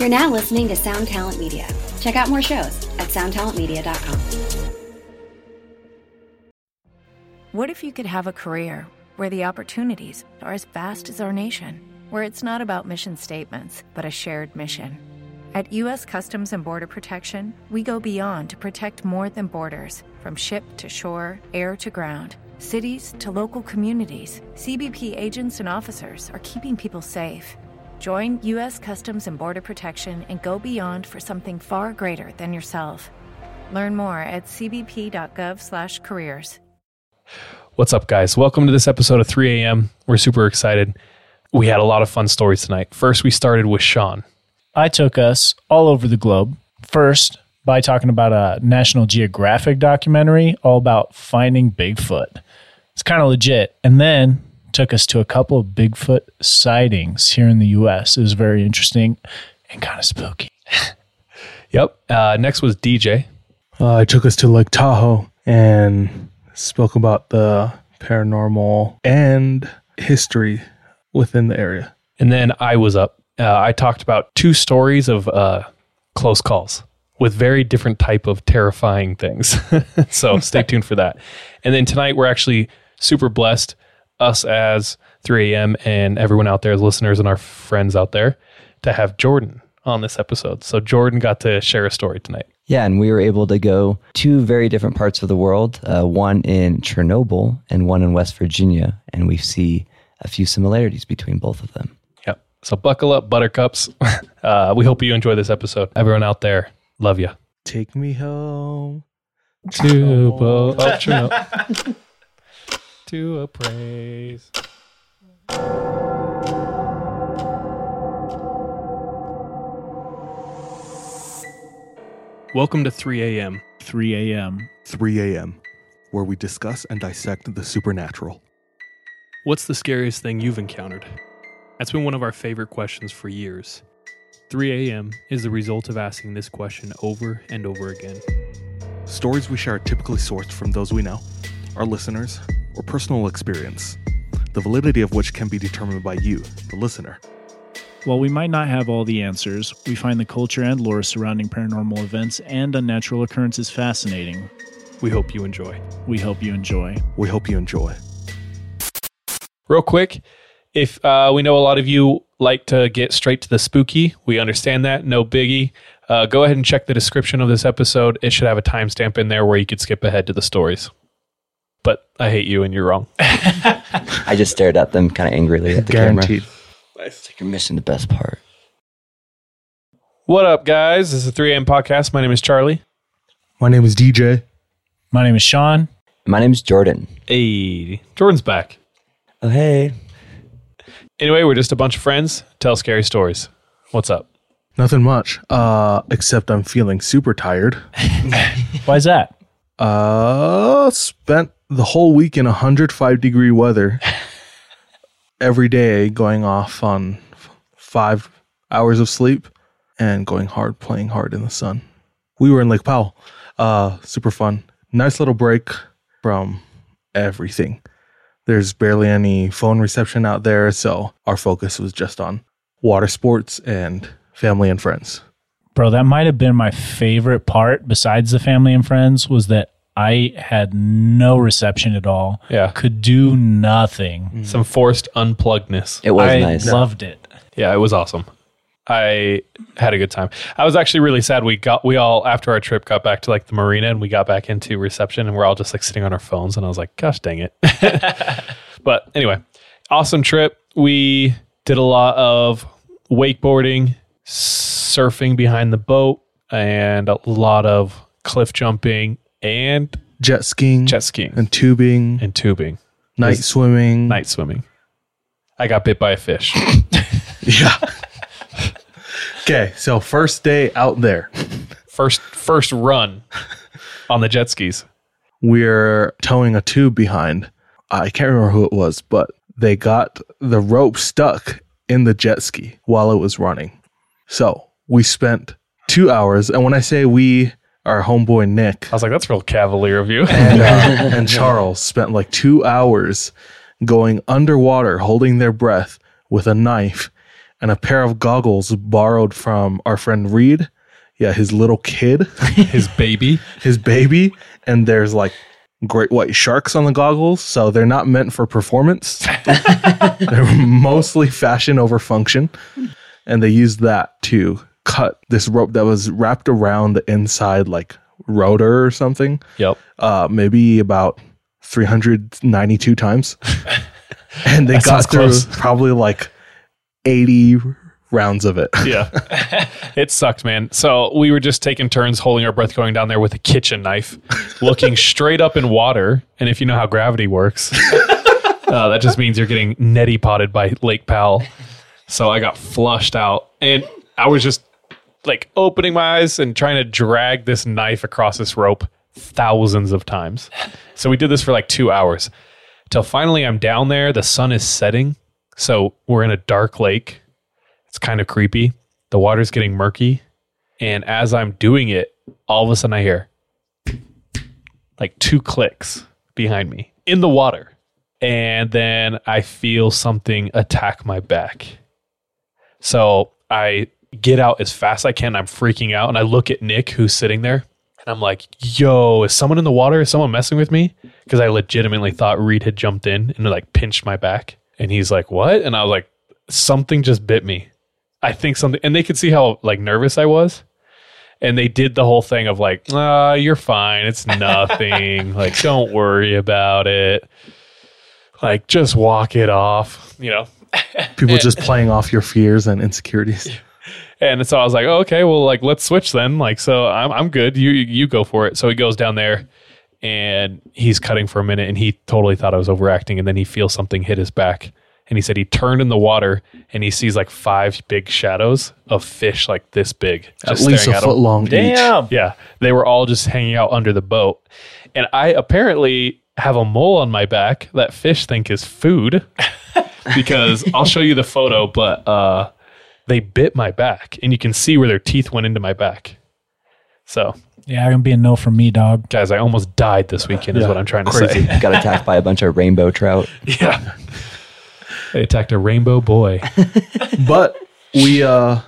You're now listening to Sound Talent Media. Check out more shows at soundtalentmedia.com. What if you could have a career where the opportunities are as vast as our nation, where it's not about mission statements, but a shared mission? At U.S. Customs and Border Protection, we go beyond to protect more than borders from ship to shore, air to ground. Cities to local communities, CBP agents and officers are keeping people safe. Join U.S. Customs and Border Protection and go beyond for something far greater than yourself. Learn more at cbp.gov/careers. What's up, guys? Welcome to this episode of 3 a.m. We're super excited. We had a lot of fun stories tonight. First, we started with Sean. I took us all over the globe. First, by talking about a National Geographic documentary all about finding Bigfoot. It's kind of legit. And then took us to a couple of Bigfoot sightings here in the US. It was very interesting and kind of spooky. Yep. Uh, next was DJ. Uh, I took us to Lake Tahoe and spoke about the paranormal and history within the area. And then I was up. Uh, I talked about two stories of uh, close calls with very different type of terrifying things. so stay tuned for that. And then tonight we're actually super blessed, us as 3 a.m. and everyone out there, as listeners and our friends out there, to have Jordan on this episode. So Jordan got to share a story tonight. Yeah, and we were able to go two very different parts of the world, uh, one in Chernobyl and one in West Virginia, and we see a few similarities between both of them. Yep. So buckle up, buttercups. Uh, we hope you enjoy this episode. Everyone out there, love you. Take me home. To, bo- oh, Chernobyl. To a praise. Welcome to 3 a.m. 3 a.m. 3 a.m., where we discuss and dissect the supernatural. What's the scariest thing you've encountered? That's been one of our favorite questions for years. 3 a.m. is the result of asking this question over and over again. Stories we share are typically sourced from those we know, our listeners, or personal experience, the validity of which can be determined by you, the listener. While we might not have all the answers, we find the culture and lore surrounding paranormal events and unnatural occurrences fascinating. We hope you enjoy. We hope you enjoy. We hope you enjoy. Real quick, if uh, we know a lot of you like to get straight to the spooky, we understand that. No biggie. Uh, go ahead and check the description of this episode. It should have a timestamp in there where you could skip ahead to the stories. But I hate you and you're wrong. I just stared at them kind of angrily at the Guaranteed. camera. It's like you're missing the best part. What up, guys? This is a 3 a.m. podcast. My name is Charlie. My name is DJ. My name is Sean. My name is Jordan. Hey, Jordan's back. Oh, hey. Anyway, we're just a bunch of friends. Tell scary stories. What's up? Nothing much, uh, except I'm feeling super tired. Why is that? Uh, spent the whole week in 105 degree weather every day going off on five hours of sleep and going hard, playing hard in the sun. We were in Lake Powell. Uh, super fun. Nice little break from everything. There's barely any phone reception out there, so our focus was just on water sports and family and friends. Bro, that might have been my favorite part besides the family and friends was that I had no reception at all. Yeah. Could do nothing. Mm-hmm. Some forced unpluggedness. It was I nice. loved it. Yeah, it was awesome. I had a good time. I was actually really sad. We got we all after our trip got back to like the marina and we got back into reception and we're all just like sitting on our phones and I was like, gosh dang it. but anyway, awesome trip. We did a lot of wakeboarding, surfing behind the boat, and a lot of cliff jumping and Jet skiing, jet skiing and tubing, and tubing, night swimming. night swimming. I got bit by a fish. Yeah. okay, so first day out there, first first run on the jet skis. we're towing a tube behind. I can't remember who it was, but they got the rope stuck in the jet ski while it was running. So we spent two hours, and when I say we, our homeboy Nick I was like, that's real cavalier of you. and, uh, and Charles spent like two hours going underwater, holding their breath with a knife and a pair of goggles borrowed from our friend Reed. Yeah, his little kid, His baby. his baby, and there's like great white sharks on the goggles, so they're not meant for performance. they're mostly fashion over function, and they used that to cut this rope that was wrapped around the inside like rotor or something. Yep. Uh, maybe about 392 times, and they got through close. probably like 80 rounds of it. Yeah. it sucked, man. So we were just taking turns holding our breath going down there with a kitchen knife, looking straight up in water. And if you know how gravity works, uh, that just means you're getting neti potted by Lake Powell. So I got flushed out and I was just like opening my eyes and trying to drag this knife across this rope thousands of times. So we did this for like two hours till finally I'm down there. The sun is setting. So we're in a dark lake. It's kind of creepy. The water's getting murky. And as I'm doing it, all of a sudden I hear like two clicks behind me in the water. And then I feel something attack my back. So I get out as fast as I can. I'm freaking out. And I look at Nick, who's sitting there. And I'm like, yo, is someone in the water? Is someone messing with me? Because I legitimately thought Reed had jumped in and like pinched my back. And he's like, what? And I was like, something just bit me. I think something, and they could see how like nervous I was. And they did the whole thing of like, ah, you're fine. It's nothing. like, don't worry about it. Like, just walk it off, you know? People just playing off your fears and insecurities. And so I was like, oh, okay, well, like let's switch then. Like, so I'm I'm good. You you go for it. So he goes down there, and he's cutting for a minute, and he totally thought I was overacting, and then he feels something hit his back, and he said he turned in the water, and he sees like five big shadows of fish like this big, At least a at foot him. long each. Yeah, they were all just hanging out under the boat, and I apparently have a mole on my back that fish think is food because I'll show you the photo, but uh, they bit my back, and you can see where their teeth went into my back. So, Yeah, gonna be a no from me, dog. guys, I almost died this weekend, is Yeah, what I'm trying to crazy. say. Got attacked by a bunch of rainbow trout. yeah, they attacked a rainbow boy. But we uh,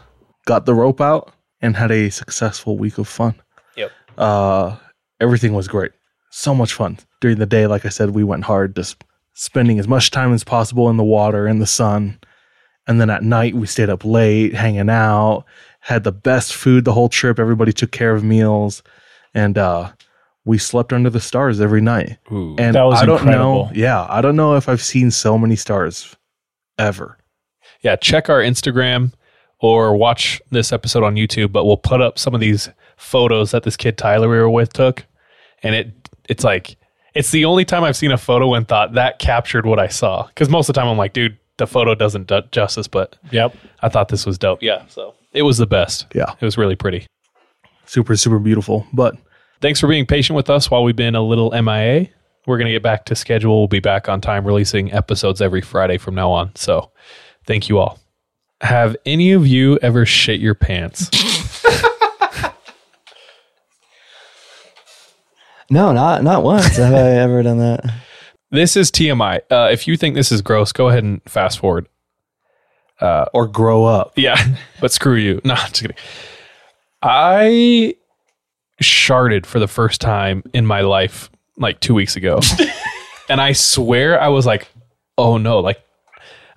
got the rope out and had a successful week of fun. Yep. Uh, everything was great. So much fun. During the day, like I said, we went hard, just spending as much time as possible in the water, in the sun. And then at night, we stayed up late, hanging out, had the best food the whole trip. Everybody took care of meals. And uh, we slept under the stars every night. Ooh. And That was I don't incredible. know. Yeah, I don't know if I've seen so many stars ever. yeah, check our Instagram or watch this episode on YouTube, but we'll put up some of these photos that this kid Tyler we were with took. And it it's like it's the only time I've seen a photo and thought that captured what I saw. Because most of the time I'm like, dude, the photo doesn't do justice, but Yep. I thought this was dope. Yeah. So it was the best. Yeah. It was really pretty. Super, super beautiful. But Thanks for being patient with us while we've been a little MIA. We're going to get back to schedule. We'll be back on time releasing episodes every Friday from now on. So thank you all. Have any of you ever shit your pants? No, not not once have I ever done that. This is TMI. Uh, if you think this is gross, go ahead and fast forward. or grow up. Yeah, but screw you. No, just kidding. I sharded for the first time in my life like two weeks ago. and I swear I was like, oh no, like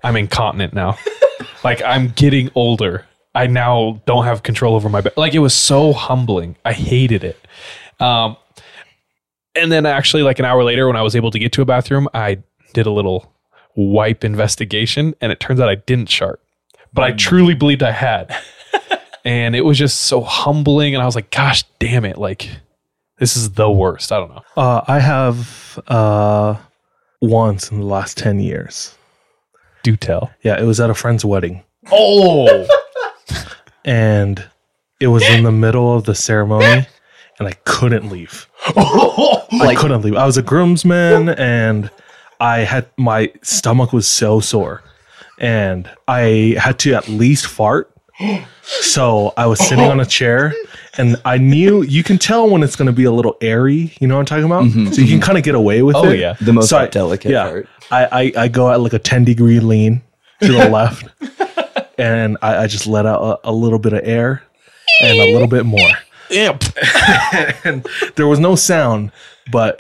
I'm incontinent now. like I'm getting older. I now don't have control over my bed. Like it was so humbling. I hated it. Um, and then actually, like an hour later, when I was able to get to a bathroom, I did a little wipe investigation, and it turns out I didn't shart, but I truly believed I had. and it was just so humbling, and I was like, "Gosh, damn it! Like, this is the worst." I don't know. Uh, I have uh, once in the last 10 years. Do tell. Yeah, it was at a friend's wedding. Oh, And it was in the middle of the ceremony, and I couldn't leave. Oh I couldn't leave. I was a groomsman, and I had my stomach was so sore, and I had to at least fart. So I was sitting on a chair, and I knew you can tell when it's going to be a little airy. You know what I'm talking about? Mm-hmm, so you can mm-hmm. kind of get away with Oh, it. yeah. The most So I- delicate yeah. part. I, I I go at like a 10 degree lean to the left, and I, I just let out a, a little bit of air and a little bit more. Imp. and there was no sound, but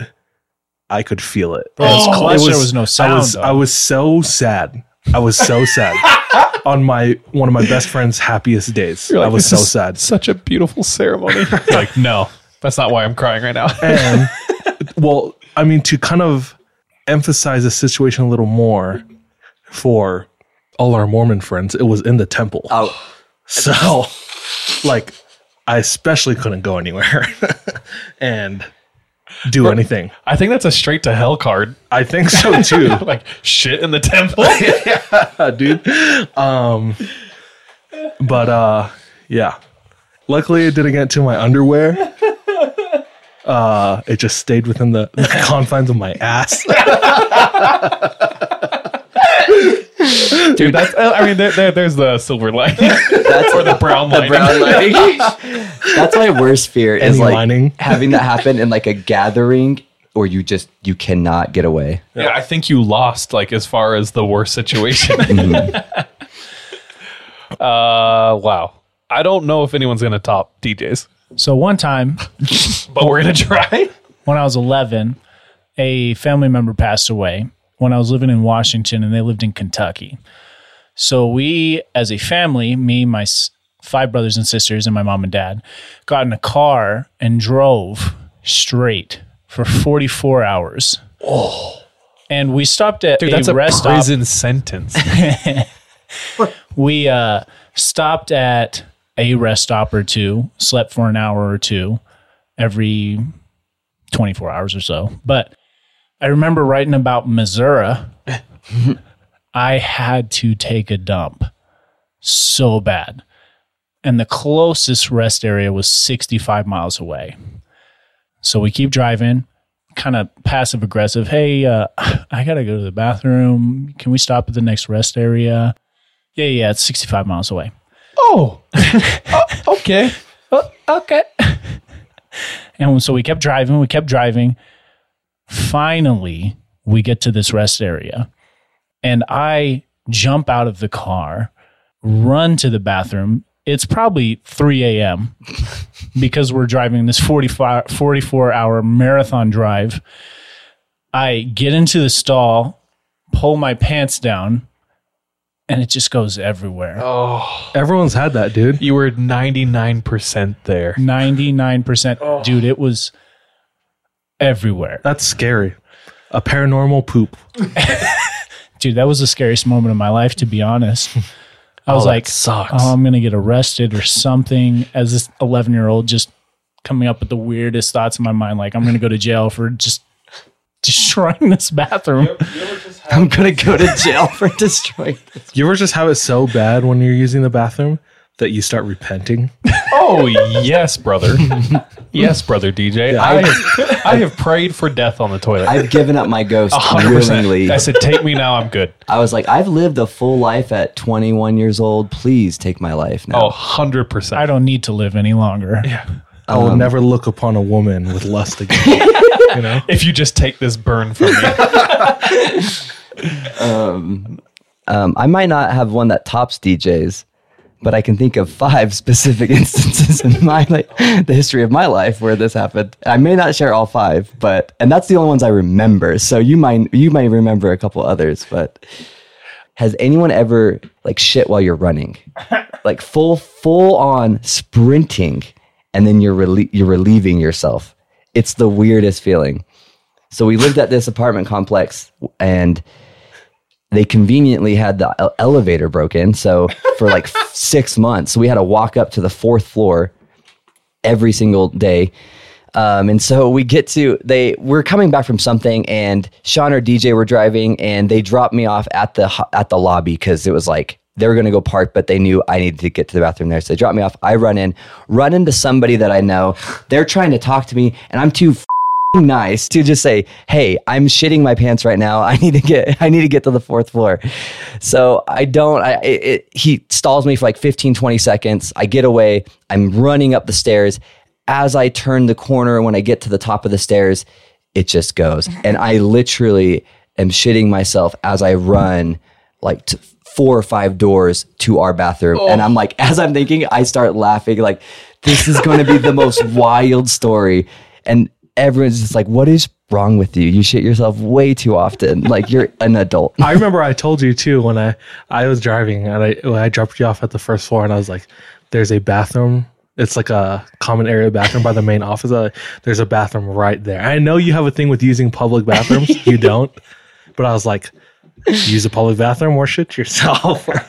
I could feel it. It was It clutch, there was no sound, I was. I was so sad. I was so sad on my one of my best friend's happiest days. You're I was so sad. Such a beautiful ceremony. like, no, that's not why I'm crying right now. And well, I mean, to kind of emphasize the situation a little more for all our Mormon friends, it was in the temple. Oh, So, like, I especially couldn't go anywhere and do anything. I think that's a straight to hell card. I think so too, like shit in the temple. yeah, dude. Um, but uh, yeah. Luckily, it didn't get to my underwear. Uh, it just stayed within the, the confines of my ass. Dude, that's. I mean, there, there, there's the silver lining that's or the brown lining. brown lining. That's my worst fear is Any like lining? having that happen in like a gathering or you just you cannot get away. Yeah, I think you lost. Like as far as the worst situation. uh, wow. I don't know if anyone's gonna top DJs, So one time but we're gonna try. when I was 11, a family member passed away when I was living in Washington and they lived in Kentucky. So we, as a family, me, my five brothers and sisters, and my mom and dad, got in a car and drove straight for 44 hours. Oh. And we stopped at Dude, a that's a rest stop. prison sentence. We uh, stopped at a rest stop or two, slept for an hour or two every 24 hours or so. But I remember writing about Missouri. I had to take a dump so bad. And the closest rest area was 65 miles away. So we keep driving, kind of passive aggressive. Hey, uh, I got to go to the bathroom. Can we stop at the next rest area? Yeah, yeah, it's 65 miles away. oh, Oh, okay. Oh, okay. and so we kept driving, we kept driving. Finally, we get to this rest area, and I jump out of the car, run to the bathroom. It's probably 3 a.m. because we're driving this 45, 44 hour marathon drive. I get into the stall, pull my pants down, and it just goes everywhere. Oh, Everyone's had that, dude. You were 99% there. 99%. Dude, it was everywhere. That's scary. A paranormal poop. Dude, that was the scariest moment of my life, to be honest. I was oh, that like, sucks. oh, I'm going to get arrested or something as this 11 year old just coming up with the weirdest thoughts in my mind. Like, I'm going to go to jail for just destroying this bathroom. I'm gonna go to jail for destroying. You ever just have it so bad when you're using the bathroom that you start repenting? Oh, yes, brother. yes, brother DJ. I, have, I have prayed for death on the toilet. I've given up my ghost 100%. willingly. I said, take me now. I'm good. I was like, I've lived a full life at 21 years old. Please take my life now. Oh, 100%. I don't need to live any longer. Yeah. I will never look upon a woman with lust again. you know? if you just take this burn from me. Um, I might not have one that tops DJs, but I can think of five specific instances in my like the history of my life where this happened. I may not share all five, but and that's the only ones I remember. So you might you might remember a couple others, but has anyone ever like shit while you're running? Like full full on sprinting and then you're relie- you're relieving yourself. It's the weirdest feeling. So we lived at this apartment complex and they conveniently had the elevator broken. So for like six months, we had to walk up to the fourth floor every single day. Um, and so we get to they we're coming back from something, and Sean or DJ were driving, and they dropped me off at the at the lobby because it was like they were going to go park, but they knew I needed to get to the bathroom there. So they dropped me off. I run in, run into somebody that I know. They're trying to talk to me, and I'm too nice to just say, "Hey, I'm shitting my pants right now. I need to get I need to get to the fourth floor." So I don't I it, it, he stalls me for like 15 20 seconds. I get away. I'm running up the stairs. As I turn the corner when I get to the top of the stairs, it just goes. Mm-hmm. And I literally am shitting myself as I run like t- four or five doors to our bathroom. And I'm oh. like, as I'm thinking, I start laughing, like, this is going to be the most wild story. And everyone's just like, what is wrong with you? You shit yourself way too often. Like, you're an adult. I remember I told you too when I I was driving and I when I dropped you off at the first floor and I was like, "There's a bathroom. It's like a common area bathroom by the main office. There's a bathroom right there. I know you have a thing with using public bathrooms. you don't, but I was like, use a public bathroom or shit yourself.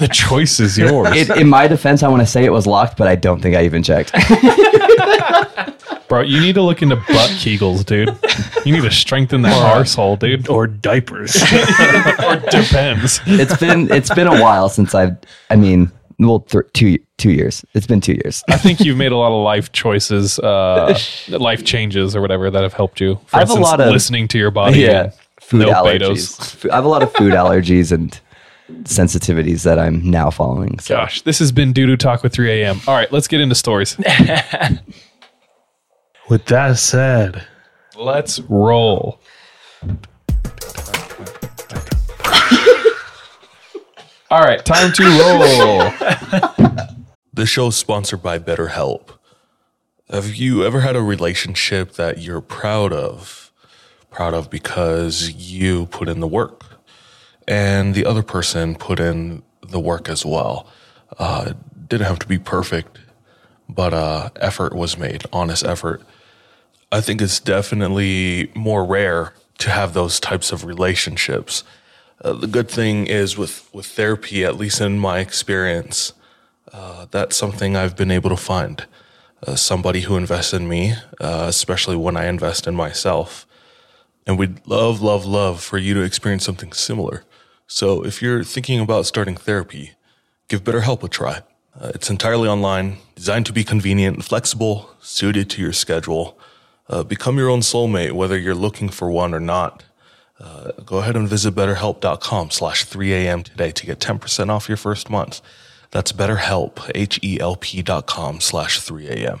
The choice is yours. It, in my defense, I want to say it was locked, but I don't think I even checked. Bro, you need to look into butt kegels, dude. You need to strengthen that arsehole, dude. or diapers. Or depends. it's been it's been a while since I've. I mean, well, th- two two years. It's been two years. I think you've made a lot of life choices, uh, life changes or whatever that have helped you. For I have a lot of- listening to your body. yeah, and food no allergies. Betos. I have a lot of food allergies and sensitivities that I'm now following. So Gosh, this has been Doo Doo Talk with 3 a.m. All right, let's get into stories. With that said, Let's roll. All right, time to roll. the show is sponsored by BetterHelp. Have you ever had a relationship that you're proud of? Proud of because you put in the work and the other person put in the work as well. Uh, didn't have to be perfect, but uh, effort was made, honest effort. I think it's definitely more rare to have those types of relationships. Uh, the good thing is with, with therapy, at least in my experience, uh, that's something I've been able to find. Uh, somebody who invests in me, uh, especially when I invest in myself. And we'd love, love, love for you to experience something similar. So if you're thinking about starting therapy, give BetterHelp a try. Uh, it's entirely online, designed to be convenient, and flexible, suited to your schedule. Uh, become your own soulmate, whether you're looking for one or not. Uh, go ahead and visit betterhelp.com slash 3am today to get 10% off your first month. That's betterhelp, H-E-L-P dot com slash 3am.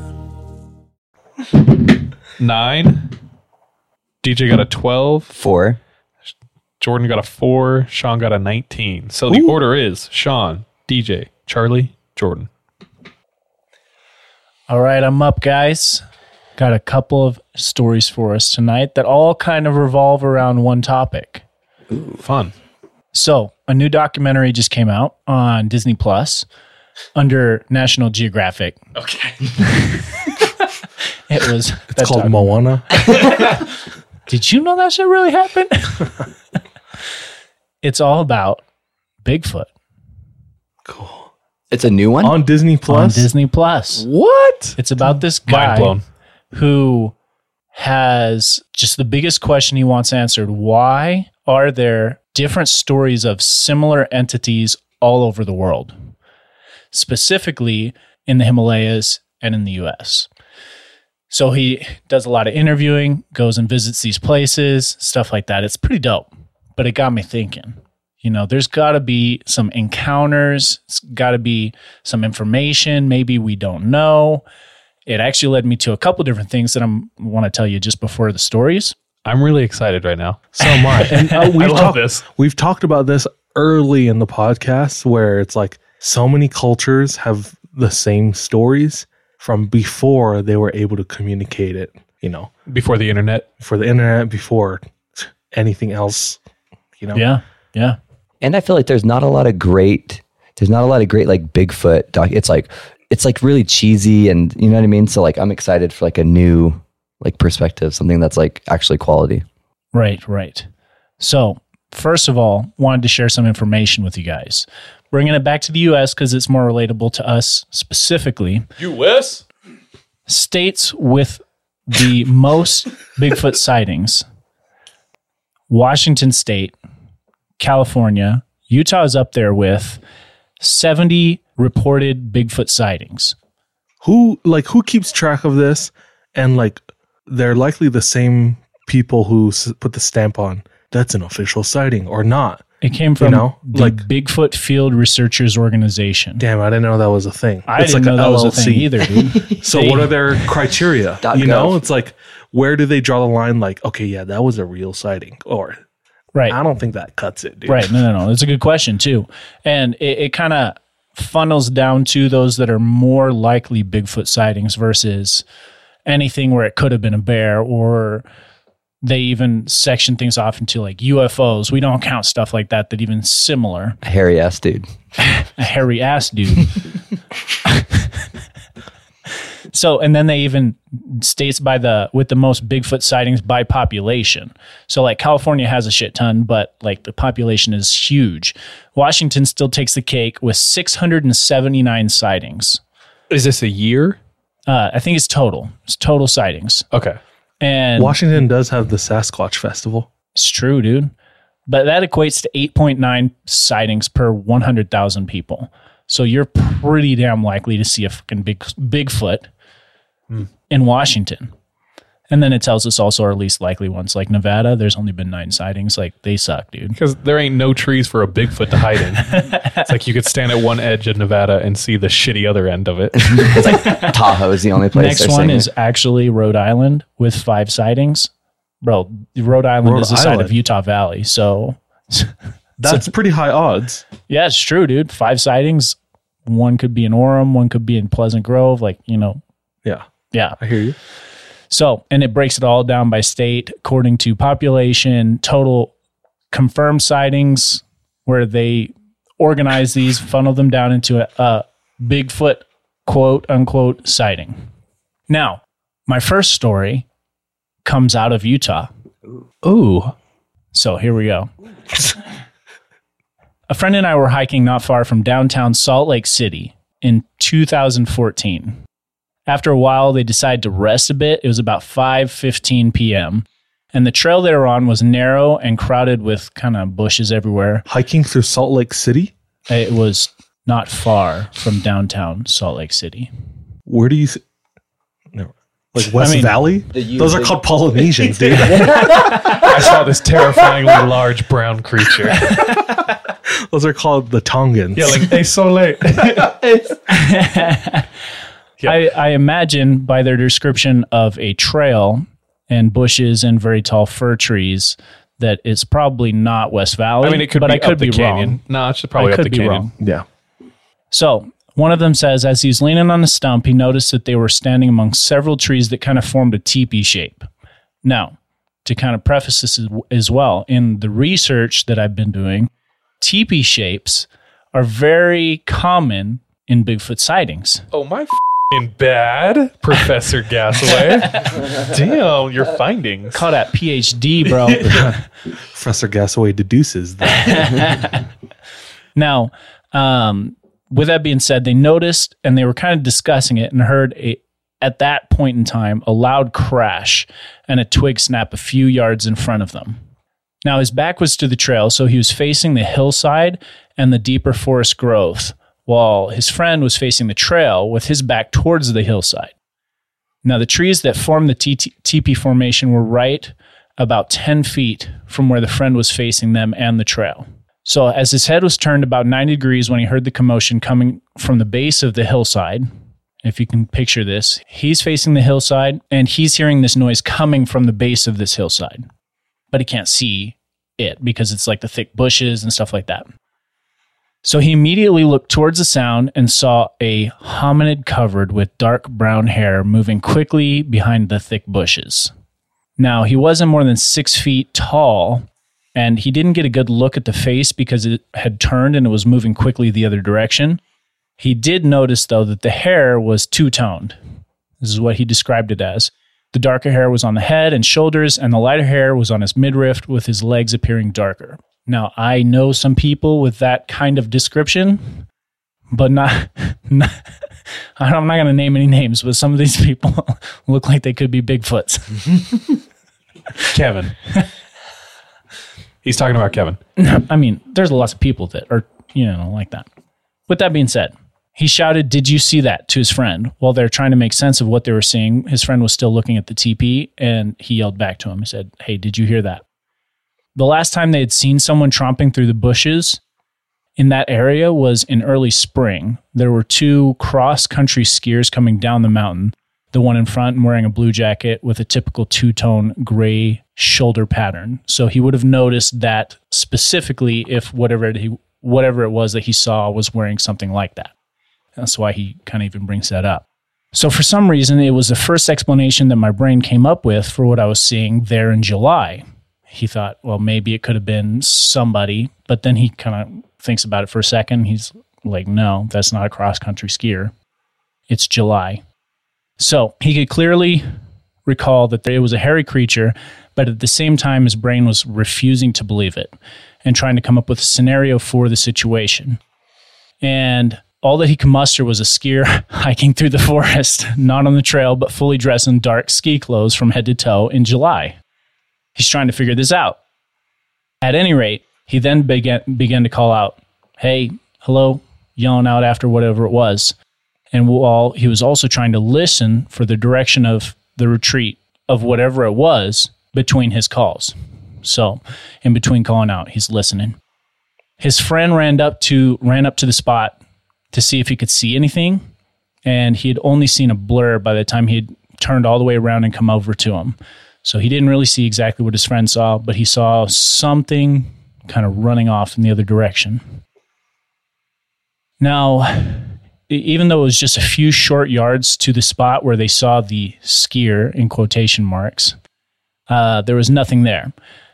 Nine. DJ got a 12. four. Jordan got a 4. Sean got a 19. So the order is Sean, DJ, Charlie, Jordan. All right, I'm up, guys. Got a couple of stories for us tonight that all kind of revolve around one topic. Fun. So, a new documentary just came out on Disney Plus under National Geographic. Okay. It was it's called Moana. Did you know that shit really happened? it's all about Bigfoot Cool. It's a new one. On Disney Plus. on Disney Plus. What? It's about this guy who has just the biggest question he wants answered. Why are there different stories of similar entities all over the world? Specifically in the Himalayas and in the US. So he does a lot of interviewing, goes and visits these places, stuff like that. It's pretty dope. But it got me thinking. You know, there's got to be some encounters, it's got to be some information maybe we don't know it actually led me to a couple different things that I'm want to tell you just before the stories. I'm really excited right now. So am I. And uh, we've love talked- this. We've talked about this early in the podcast where it's like so many cultures have the same stories from before they were able to communicate it, you know, Before the internet. for the internet, before anything else, you know. Yeah. Yeah. and I feel like there's not a lot of great there's not a lot of great like Bigfoot doc. It's like it's like really cheesy and you know what I mean. So like I'm excited for like a new like perspective, something that's like actually quality. Right, right. So, first of all, wanted to share some information with you guys. Bringing it back to the US because it's more relatable to us specifically. US? States with the most Bigfoot sightings Washington State, California, Utah is up there with 70 reported Bigfoot sightings. Who like who keeps track of this? And like they're likely the same people who put the stamp on that's an official sighting or not. It came from know, the like- Bigfoot Field Researchers Organization. Damn, I didn't know that was a thing. I didn't know that was a thing either, dude. So what are their criteria? Dot you know, it's like where do they draw the line? Like, okay, yeah, that was a real sighting, or Right. I don't think that cuts it, dude. Right. No, no, no. That's a good question too. And it, it kind of funnels down to those that are more likely Bigfoot sightings versus anything where it could have been a bear or they even section things off into like UFOs. We don't count stuff like that that even similar. A hairy ass dude. A hairy ass dude. so and then they even states by the with the most Bigfoot sightings by population. So like California has a shit ton, but like the population is huge. Washington still takes the cake with 679 sightings. Is this a year? Uh, I think it's total. It's total sightings. Okay. And Washington does have the Sasquatch Festival. It's true, dude. But that equates to 8.9 sightings per 100,000 people. So you're pretty damn likely to see a fucking big Bigfoot hmm. in Washington. And then it tells us also our least likely ones, like Nevada. There's only been nine sightings. Like they suck, dude. Because there ain't no trees for a Bigfoot to hide in. it's like you could stand at one edge of Nevada and see the shitty other end of it. It's like Tahoe is the only place. Next one is it. actually Rhode Island with five sightings. Bro, Rhode Island Rhode is the side of Utah Valley. So That's pretty high odds. Yeah, it's true, dude. Five sightings. One could be in Orem, one could be in Pleasant Grove. Like, you know, Yeah, yeah. I hear you. So, and it breaks it all down by state according to population, total confirmed sightings, where they organize these, funnel them down into a, a Bigfoot quote unquote sighting. Now, my first story comes out of Utah. Ooh. So here we go. a friend and I were hiking not far from downtown Salt Lake City in 2014. After a while, they decided to rest a bit. It was about 5:15 p.m. And the trail they were on was narrow and crowded with kind of bushes everywhere. Hiking through Salt Lake City. It was not far from downtown Salt Lake City. Where do you? Th- no, like West I mean, Valley. the Those are called Polynesians, dude. I saw this terrifyingly large brown creature. Those are called the Tongans. Yeah, like, hey, so late. I, I imagine by their description of a trail and bushes and very tall fir trees that it's probably not West Valley. I mean, it could but be I could up the be canyon. wrong. No, it's probably I up could the be canyon. wrong. yeah. So one of them says, as he's leaning on a stump, he noticed that they were standing among several trees that kind of formed a teepee shape. Now, to kind of preface this as, as well, in the research that I've been doing, teepee shapes are very common in Bigfoot sightings. Oh, my fing bad, Professor Gasaway. Damn, your findings. Call that PhD, bro. Professor Gasaway deduces that. Now, um, with that being said, they noticed and they were kind of discussing it and heard a at that point in time a loud crash and a twig snap a few yards in front of them. Now his back was to the trail, so he was facing the hillside and the deeper forest growth, while his friend was facing the trail with his back towards the hillside. Now the trees that formed the teepee formation were right about 10 feet from where the friend was facing them and the trail. So, as his head was turned about 90 degrees when he heard the commotion coming from the base of the hillside, if you can picture this, he's facing the hillside and he's hearing this noise coming from the base of this hillside, but he can't see it because it's like the thick bushes and stuff like that. So he immediately looked towards the sound and saw a hominid covered with dark brown hair moving quickly behind the thick bushes. Now, he wasn't more than six feet tall, and he didn't get a good look at the face because it had turned and it was moving quickly the other direction. He did notice, though, that the hair was two toned. This is what he described it as. The darker hair was on the head and shoulders, and the lighter hair was on his midriff, with his legs appearing darker. Now, I know some people with that kind of description, but not. not I'm not going to name any names, but some of these people look like they could be Bigfoots. Kevin. He's talking about Kevin. I mean, there's lots of people that are, you know, like that. With that being said, he shouted, Did you see that to his friend? While they're trying to make sense of what they were seeing, his friend was still looking at the teepee and he yelled back to him. He said, Hey, did you hear that? The last time they had seen someone tromping through the bushes in that area was in early spring. There were two cross country skiers coming down the mountain. The one in front wearing a blue jacket with a typical two tone gray shoulder pattern. So he would have noticed that specifically if whatever he, whatever it was that he saw was wearing something like that. That's why he kind of even brings that up. So for some reason, it was the first explanation that my brain came up with for what I was seeing there in July. He thought, well, maybe it could have been somebody, but then he kind of thinks about it for a second. He's like, no, that's not a cross country skier. It's July. So he could clearly recall that it was a hairy creature, but at the same time, his brain was refusing to believe it and trying to come up with a scenario for the situation. And all that he could muster was a skier hiking through the forest, not on the trail, but fully dressed in dark ski clothes from head to toe in July. He's trying to figure this out. At any rate, he then began, began to call out, Hey, hello, yelling out after whatever it was. And while he was also trying to listen for the direction of the retreat of whatever it was between his calls. So, in between calling out, he's listening. His friend ran up to ran up to the spot to see if he could see anything, and he had only seen a blur by the time he had turned all the way around and come over to him. So he didn't really see exactly what his friend saw, but he saw something kind of running off in the other direction. Now, even though it was just a few short yards to the spot where they saw the skier in quotation marks, uh, there was nothing there.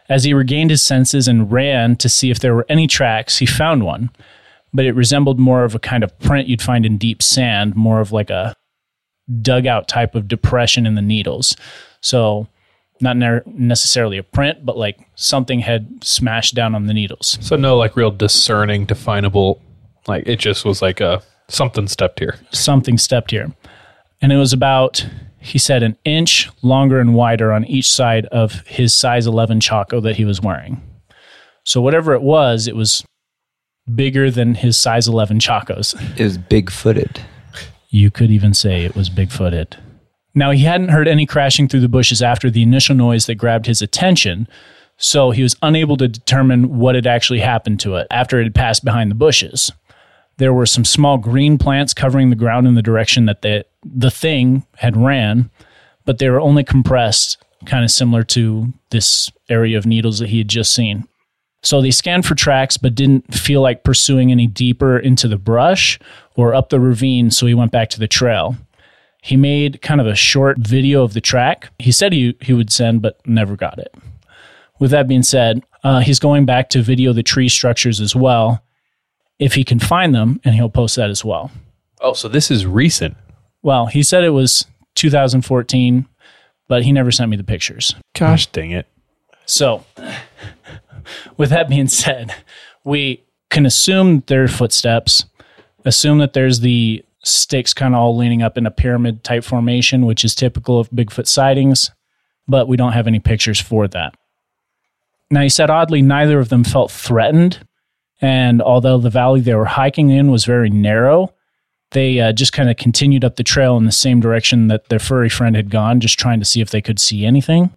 As he regained his senses and ran to see if there were any tracks, he found one, but it resembled more of a kind of print you'd find in deep sand, more of like a dugout type of depression in the needles. So, not ne- necessarily a print, but like something had smashed down on the needles. So no like real discerning, definable. Like it just was like a something stepped here. Something stepped here. And it was about, he said, an inch longer and wider on each side of his size 11 Chaco that he was wearing. So, whatever it was, it was bigger than his size 11 Chacos. It was big footed. You could even say it was big footed. Now, he hadn't heard any crashing through the bushes after the initial noise that grabbed his attention, so he was unable to determine what had actually happened to it after it had passed behind the bushes. There were some small green plants covering the ground in the direction that the, the thing had ran, but they were only compressed, kind of similar to this area of needles that he had just seen. So they scanned for tracks, but didn't feel like pursuing any deeper into the brush or up the ravine, so he went back to the trail. He made kind of a short video of the track. He said he, he would send, but never got it. With that being said, uh, he's going back to video the tree structures as well, if he can find them, and he'll post that as well. Oh, so this is recent. Well, he said it was 2014, but he never sent me the pictures. Gosh dang it. So, with that being said, we can assume there are footsteps, assume that there's the sticks kind of all leaning up in a pyramid type formation, which is typical of Bigfoot sightings, but we don't have any pictures for that. Now, he said oddly, neither of them felt threatened. And although the valley they were hiking in was very narrow, they uh, just kind of continued up the trail in the same direction that their furry friend had gone, just trying to see if they could see anything.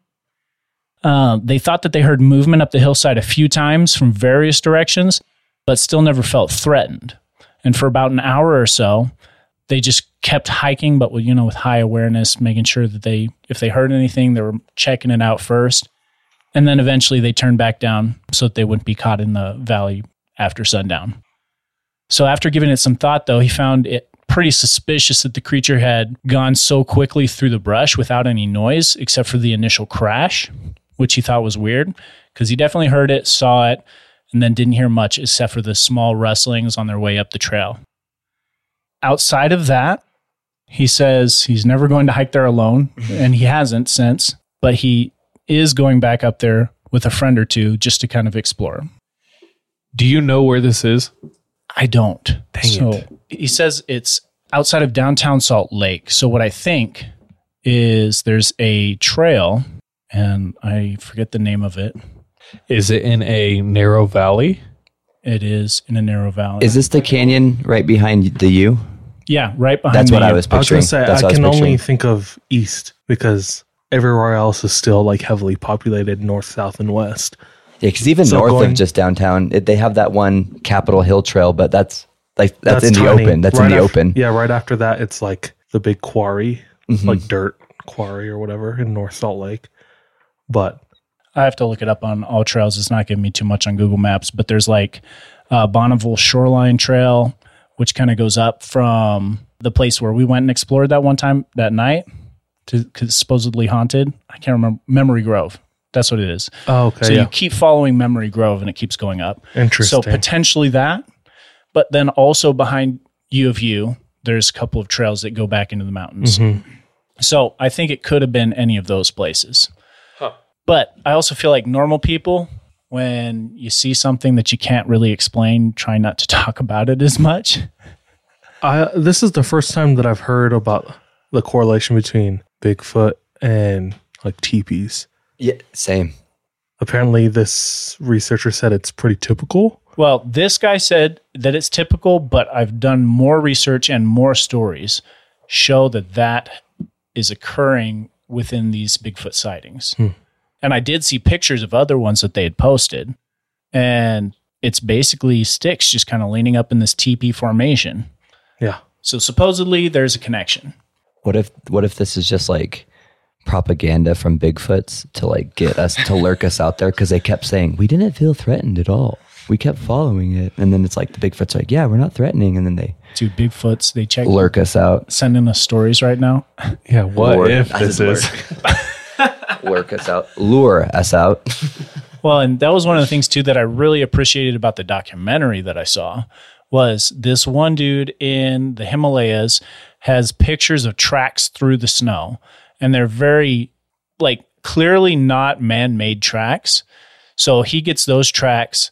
Uh, they thought that they heard movement up the hillside a few times from various directions, but still never felt threatened. And for about an hour or so, they just kept hiking, but with, you know, with high awareness, making sure that they, if they heard anything, they were checking it out first. And then eventually they turned back down so that they wouldn't be caught in the valley after sundown. So after giving it some thought, though, he found it pretty suspicious that the creature had gone so quickly through the brush without any noise, except for the initial crash, which he thought was weird because he definitely heard it, saw it, and then didn't hear much except for the small rustlings on their way up the trail. Outside of that, he says he's never going to hike there alone, mm-hmm. and he hasn't since, but he is going back up there with a friend or two just to kind of explore. Do you know where this is? I don't. Dang so it. he says it's outside of downtown Salt Lake. So what I think is there's a trail, and I forget the name of it. Is it in a narrow valley? It is in a narrow valley. Is this the canyon right behind the U? yeah, right behind That's the what I U. was I was picturing. gonna say That's I what can was only picturing. think of east because everywhere else is still like heavily populated north, south, and west. Yeah, because even So north going- of just downtown, it, they have that one Capitol Hill Trail, but that's like that's, in the open. That's Right in the af- open. Yeah, right after that, it's like the big quarry, Mhm. like dirt quarry or whatever in North Salt Lake. But I have to look it up on AllTrails. It's not giving me too much on Google Maps, but there's like uh, Bonneville Shoreline Trail, which kind of goes up from the place where we went and explored that one time that night to supposedly haunted. I can't remember Memory Grove. That's what it is. oh, okay, so yeah, you keep following Memory Grove and it keeps going up. interesting. So potentially that, but then also behind U of U, there's a couple of trails that go back into the mountains. Mhm. So I think it could have been any of those places. But I also feel like normal people, when you see something that you can't really explain, try not to talk about it as much. I this is the first time that I've heard about the correlation between Bigfoot and like teepees. Yeah, same. Apparently, this researcher said it's pretty typical. Well, this guy said that it's typical, but I've done more research and more stories show that that is occurring within these Bigfoot sightings. Hmm. And I did see pictures of other ones that they had posted, and it's basically sticks just kind of leaning up in this teepee formation. Yeah, So supposedly there's a connection. What if what if this is just like propaganda from Bigfoots to like get us to lurk us out there because they kept saying we didn't feel threatened at all. We kept following it, and then it's like the Bigfoots are like, yeah, we're not threatening, and then they Dude, Bigfoots, they check lurk us out, sending us stories right now. Yeah. What Lord, if this is? lurk us out, lure us out. Well, and that was one of the things too that I really appreciated about the documentary that I saw was this one dude in the Himalayas has pictures of tracks through the snow and they're very like clearly not man-made tracks. So he gets those tracks,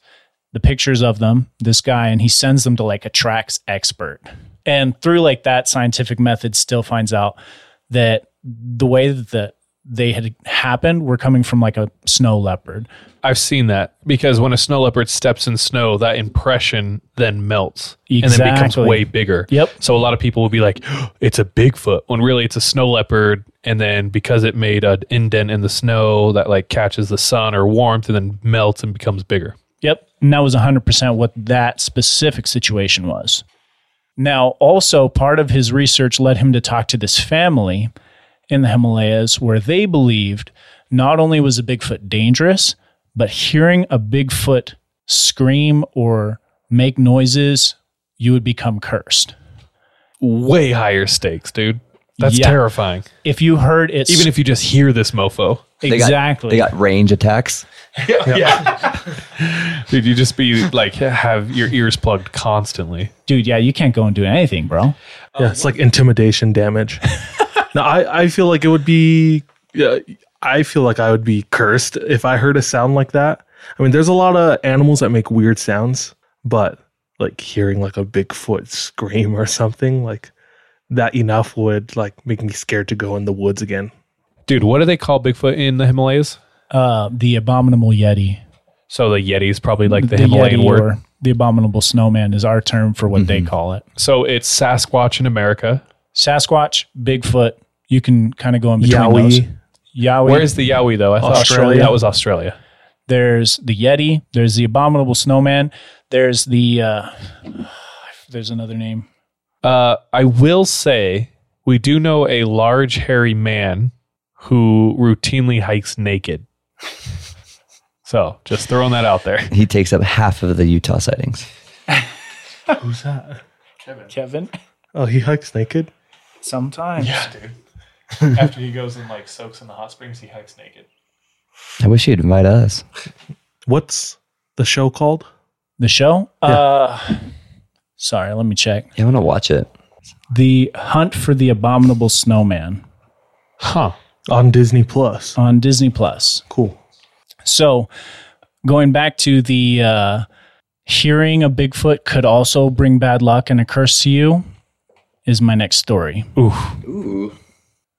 the pictures of them, this guy and he sends them to like a tracks expert. And through like that scientific method still finds out that the way that the they had happened were coming from like a snow leopard. I've seen that because when a snow leopard steps in snow, that impression then melts and then becomes way bigger. Yep. So a lot of people will be like, oh, "It's a Bigfoot," when really it's a snow leopard. And then because it made an indent in the snow that like catches the sun or warmth and then melts and becomes bigger. Yep. And that was 100% what that specific situation was. Now, also, part of his research led him to talk to this family in the Himalayas where they believed not only was a Bigfoot dangerous, but hearing a Bigfoot scream or make noises, you would become cursed. Way higher stakes, dude. That's Yeah. terrifying. If you heard it, Even if you just hear this mofo, They got- exactly, they got range attacks. Yeah. dude, you just be like have your ears plugged constantly. dude, yeah, you can't go and do anything, bro. yeah, it's like intimidation damage. now, I I feel like it would be. Yeah, I feel like I would be cursed if I heard a sound like that. I mean, there's a lot of animals that make weird sounds, but like hearing like a Bigfoot scream or something like that enough would like make me scared to go in the woods again. Dude, what do they call Bigfoot in the Himalayas? Uh, the abominable Yeti. So the Yeti is probably like the, Himalayan Yeti word. or the abominable snowman is our term for what Mm-hmm. they call it. So it's Sasquatch in America. Sasquatch, Bigfoot. You can kind of go in between Yowie. those. Yowie. Where's the Yowie though? I thought Australia. that was Australia. there's the Yeti. There's the abominable snowman. There's the. Uh, there's another name. Uh, I will say we do know a large hairy man who routinely hikes naked. so just throwing that out there. He takes up half of the Utah sightings. Who's that? Kevin. Oh, he hikes naked. Sometimes. dude. After he goes and like soaks in the hot springs, he hikes naked. I wish he'd invite us. What's the show called? The show. Uh, sorry, let me check. Yeah, I want to watch it. The Hunt for the Abominable Snowman Huh. On Disney Plus. on Disney Plus. Cool. So, going back to the uh, hearing a Bigfoot could also bring bad luck and a curse to you is my next story. Ooh.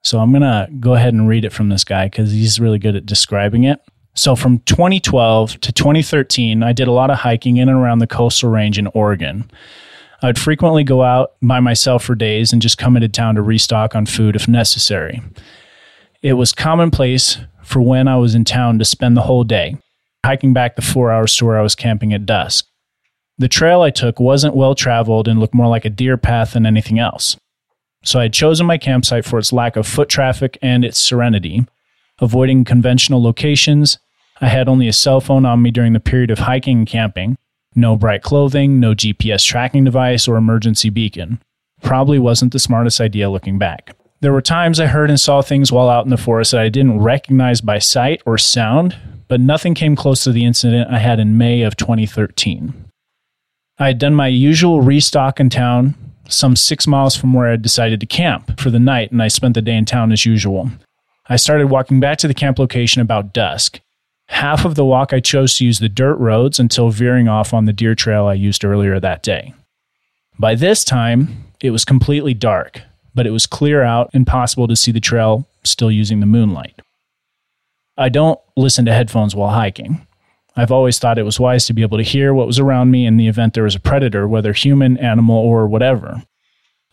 So, I'm going to go ahead and read it from this guy because he's really good at describing it. So from 2012 to 2013, I did a lot of hiking in and around the coastal range in Oregon. I'd frequently go out by myself for days and just come into town to restock on food if necessary. It was commonplace for when I was in town to spend the whole day, hiking back the four hours to where I was camping at dusk. The trail I took wasn't well traveled and looked more like a deer path than anything else. So I had chosen my campsite for its lack of foot traffic and its serenity, avoiding conventional locations. I had only a cell phone on me during the period of hiking and camping, no bright clothing, no GPS tracking device or emergency beacon. Probably wasn't the smartest idea looking back. There were times I heard and saw things while out in the forest that I didn't recognize by sight or sound, but nothing came close to the incident I had in May of 2013. I had done my usual restock in town, some six miles from where I decided to camp for the night, and I spent the day in town as usual. I started walking back to the camp location about dusk. Half of the walk I chose to use the dirt roads until veering off on the deer trail I used earlier that day. By this time, it was completely dark, but it was clear out and possible to see the trail still using the moonlight. I don't listen to headphones while hiking. I've always thought it was wise to be able to hear what was around me in the event there was a predator, whether human, animal, or whatever.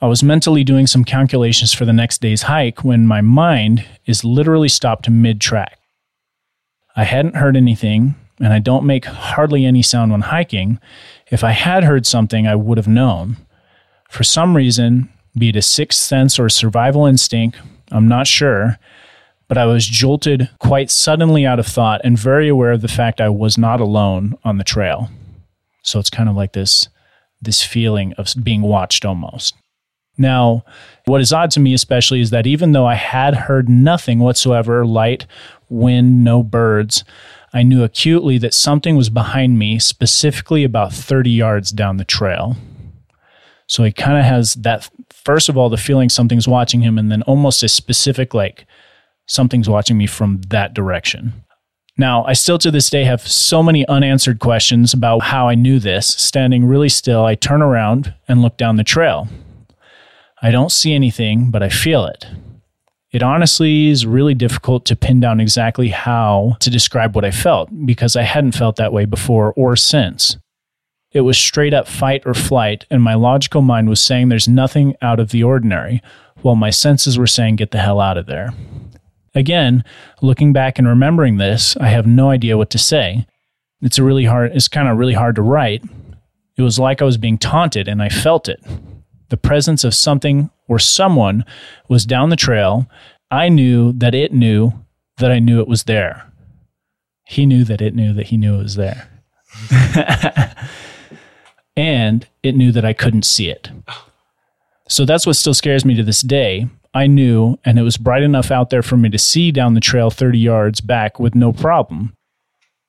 I was mentally doing some calculations for the next day's hike when my mind is literally stopped mid track. I hadn't heard anything, and I don't make hardly any sound when hiking. If I had heard something, I would have known. For some reason, be it a sixth sense or survival instinct, I'm not sure, but I was jolted quite suddenly out of thought and very aware of the fact I was not alone on the trail. So it's kind of like this this feeling of being watched almost. Now, what is odd to me especially is that even though I had heard nothing whatsoever, light, wind, no birds, I knew acutely that something was behind me, specifically about 30 yards down the trail. So he kind of has that first of all the feeling something's watching him and then almost a specific like something's watching me from that direction. Now, I still to this day have so many unanswered questions about how I knew this. Standing really still, I turn around and look down the trail. I don't see anything, but I feel it. It honestly is really difficult to pin down exactly how to describe what I felt because I hadn't felt that way before or since. It was straight up fight or flight, and my logical mind was saying there's nothing out of the ordinary, while my senses were saying get the hell out of there. Again, looking back and remembering this, I have no idea what to say. It's a really hard it's kind of really hard to write. It was like I was being taunted and I felt it. The presence of something or someone was down the trail. I knew that it knew that I knew it was there. He knew that it knew that he knew it was there. and it knew that I couldn't see it. So that's what still scares me to this day. I knew, and it was bright enough out there for me to see down the trail 30 yards back with no problem.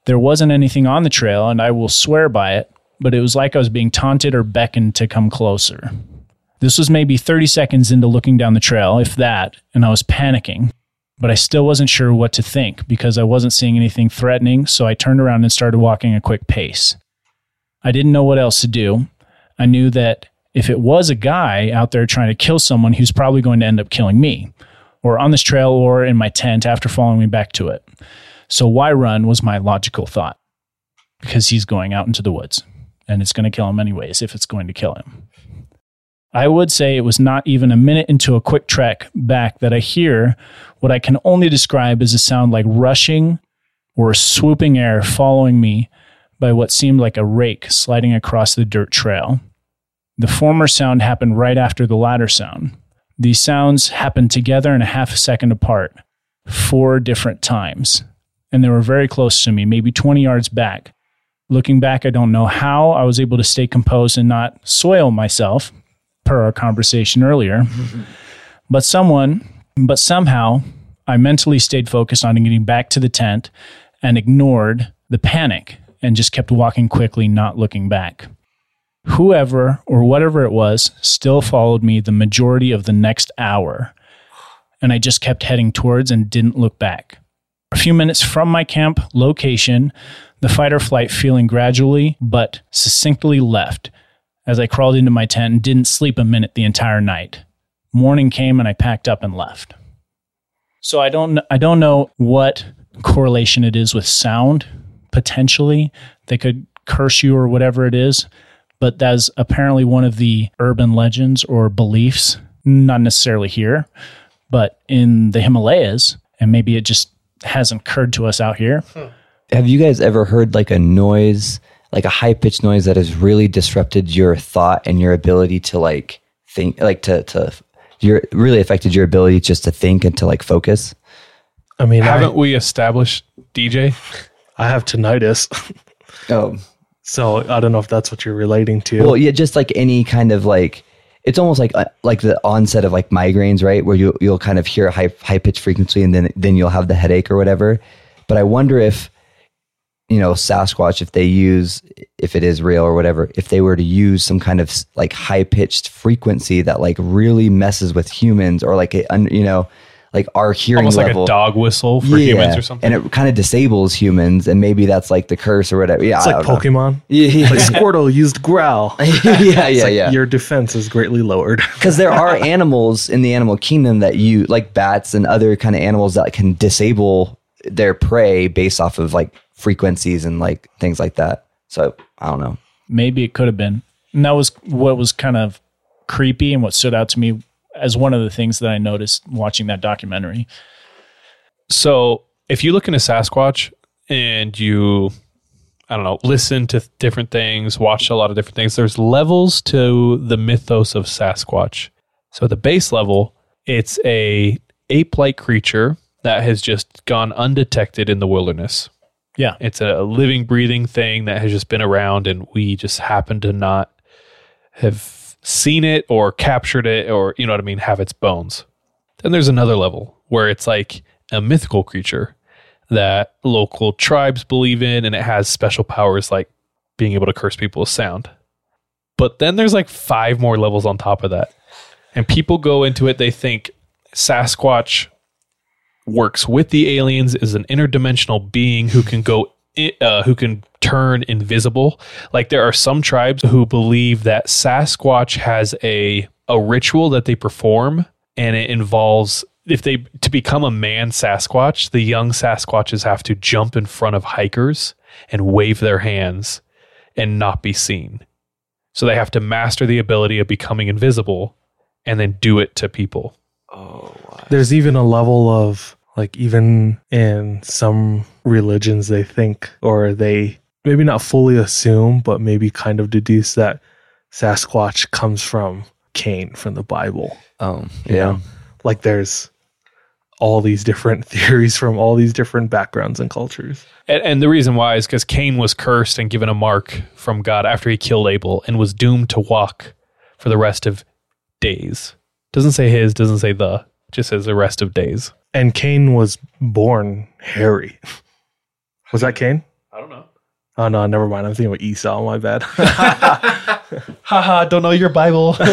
There wasn't anything on the trail, and I will swear by it, but it was like I was being taunted or beckoned to come closer. This was maybe 30 seconds into looking down the trail, if that, and I was panicking, but I still wasn't sure what to think because I wasn't seeing anything threatening, so I turned around and started walking a quick pace. I didn't know what else to do. I knew that if it was a guy out there trying to kill someone, he was probably going to end up killing me, or on this trail, or in my tent after following me back to it. So why run was my logical thought, because he's going out into the woods, and it's going to kill him anyways if it's going to kill him. I would say it was not even a minute into a quick trek back that I hear what I can only describe as a sound like rushing or swooping air following me by what seemed like a rake sliding across the dirt trail. The former sound happened right after the latter sound. These sounds happened together and a half a second apart, four different times. And they were very close to me, maybe 20 yards back. Looking back, I don't know how I was able to stay composed and not soil myself, per our conversation earlier. but someone, but somehow, I mentally stayed focused on getting back to the tent and ignored the panic and just kept walking quickly, not looking back whoever or whatever it was still followed me the majority of the next hour. And I just kept heading towards and didn't look back. A few minutes from my camp location, the fight or flight feeling gradually but succinctly left as I crawled into my tent and didn't sleep a minute the entire night. Morning came and I packed up and left. So I don't I don't know what correlation it is with sound. Potentially, they could curse you or whatever it is, but that's apparently one of the urban legends or beliefs. Not necessarily here, but in the Himalayas, and maybe it just hasn't occurred to us out here. Have you guys ever heard like a noise, like a high pitched noise that has really disrupted your thought and your ability to like think, like to to your really affected your ability just to think and to like focus? I mean, Haven't I, we established DJ? I have tinnitus, Oh, so I don't know if that's what you're relating to. well, yeah, just like any kind of like. It's almost like uh, like the onset of like migraines, right? Where you you'll kind of hear a high high pitched frequency, and then then you'll have the headache or whatever. But I wonder if you know Sasquatch, if they use if it is real or whatever, if they were to use some kind of like high pitched frequency that like really messes with humans, or like a you know like our hearing Almost like a dog whistle for humans or something. And it kind of disables humans, and maybe that's like the curse or whatever. Yeah, it's I like don't know. Pokemon. Yeah, yeah, Like Squirtle used growl. yeah, yeah, It's like yeah. Your defense is greatly lowered. because there are animals in the animal kingdom that you like bats and other kind of animals that can disable their prey based off of like frequencies and like things like that so i don't know maybe it could have been. And that was what was kind of creepy and what stood out to me as one of the things that I noticed watching that documentary. So if you look into Sasquatch and you, I don't know, listen to different things, watch a lot of different things, there's levels to the mythos of Sasquatch. So at the base level, it's a ape-like creature that has just gone undetected in the wilderness. Yeah. It's a living, breathing thing that has just been around, and we just happen to not have seen it or captured it or, you know what I mean, have its bones. Then there's another level where it's like a mythical creature that local tribes believe in, and it has special powers like being able to curse people with sound. But then there's like five more levels on top of that. And people go into it, they think Sasquatch works with the aliens is an interdimensional being who can go uh, who can turn invisible. Like there are some tribes who believe that sasquatch has a a ritual that they perform and it involves if they to become a man sasquatch the young sasquatches have to jump in front of hikers and wave their hands and not be seen. So they have to master the ability of becoming invisible and then do it to people. Oh, There's even a level of like even in some religions they think or they maybe not fully assume but maybe kind of deduce that Sasquatch comes from Cain from the Bible. Um, you yeah know? Like there's all these different theories from all these different backgrounds and cultures. And, and the reason why is because Cain was cursed and given a mark from God after he killed Abel and was doomed to walk for the rest of days. Doesn't say his, doesn't say the, just says the rest of days. And Cain was born hairy. Was that Cain? I don't know. Oh no, never mind. I'm thinking of Esau. My bad. Haha, don't know your Bible. Go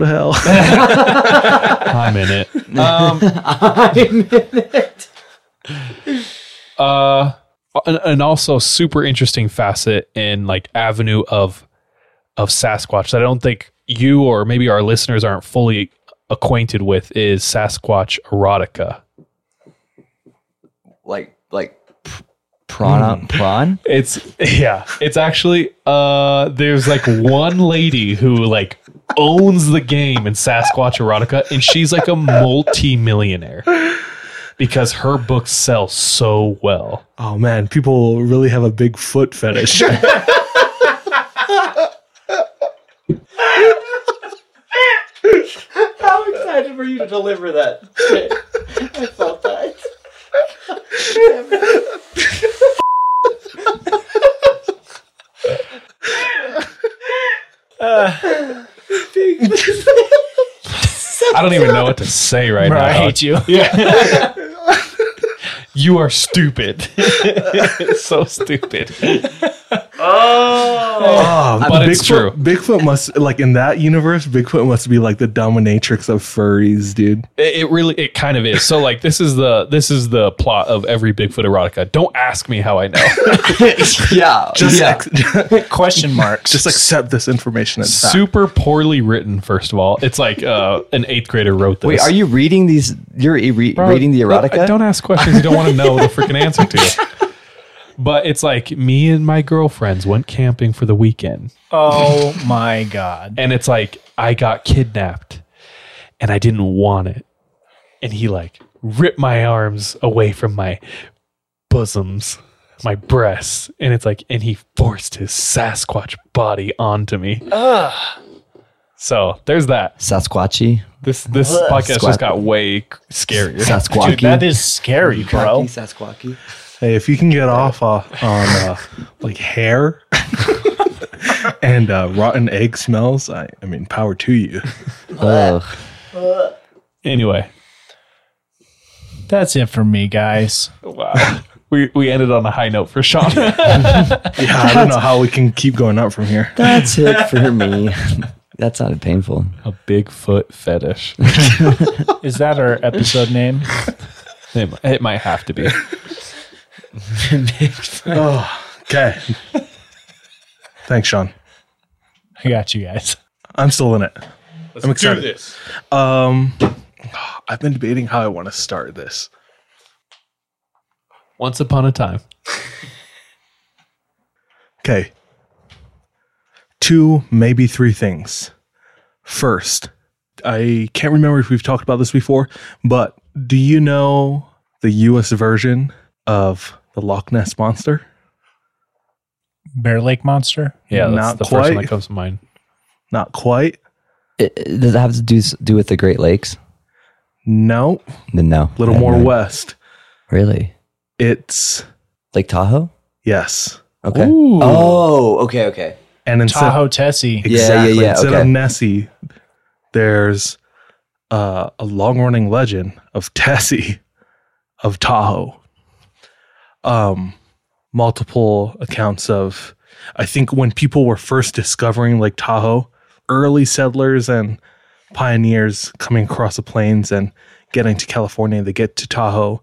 to hell. I'm in it. Um, I'm in it. uh, and, and also super interesting facet in like avenue of of Sasquatch that I don't think you or maybe our listeners aren't fully acquainted with is Sasquatch erotica. like like pr- prawn prawn It's yeah, it's actually uh there's like one lady who like owns the game in Sasquatch erotica and she's like a multi-millionaire because her books sell so well. oh man, people really have a big foot fetish. how excited were you to deliver that i felt that I don't even know what to say right now. I hate you. Yeah. you are stupid. so stupid. Oh, But it's true. Bigfoot must like in that universe. Bigfoot must be like the dominatrix of furries, dude. It, it really, it kind of is. So like, this is the this is the plot of every Bigfoot erotica. Don't ask me how I know. yeah, Just yeah. ex- Question marks. just accept this information as fact. Super poorly written. First of all, it's like uh, an eighth grader wrote this. Wait, are you reading these? You're e- re- Bro, reading the erotica? Don't ask questions you don't want to know the freaking answer to. But it's like me and my girlfriends went camping for the weekend. oh my god. And it's like I got kidnapped and I didn't want it. And he like ripped my arms away from my bosoms, my breasts. And it's like, and he forced his Sasquatch body onto me. So there's that. Sasquatchy. This this podcast just got way scarier. Sasquatchy. Dude, that is scary, bro. Sasquatchy. Hey, if you can get off uh, on uh, like hair and uh, rotten egg smells, I, I mean, power to you. Ugh. Anyway, That's it for me, guys. wow. We, we ended on a high note for Sean. Yeah, I don't know how we can keep going up from here. That's it for me. that sounded painful. a Bigfoot fetish. Is that our episode name? It, mi- it might have to be. Okay. Thanks, Sean. I got you guys. I'm still in it. I'm excited. this. Um, I've been debating how I want to start this. Once upon a time. Okay. Two, maybe three things. First, I can't remember if we've talked about this before, but do you know the US version of the Loch Ness Monster? Bear Lake Monster. Yeah, that's Not the first one quite. that comes to mind. Not quite. It, it- does it have to do s- do with the Great Lakes? No. Then no. A little I more no west. Really? It's Lake Tahoe? yes. Okay. Ooh. Oh, okay, okay. And instead Tahoe Tessie. Yeah, yeah, Exactly. yeah, Instead okay. of Nessie, there's uh, a long running legend of Tessie of Tahoe. Um, multiple accounts of, I think when people were first discovering Lake Tahoe, early settlers and pioneers coming across the plains and getting to California, they get to Tahoe,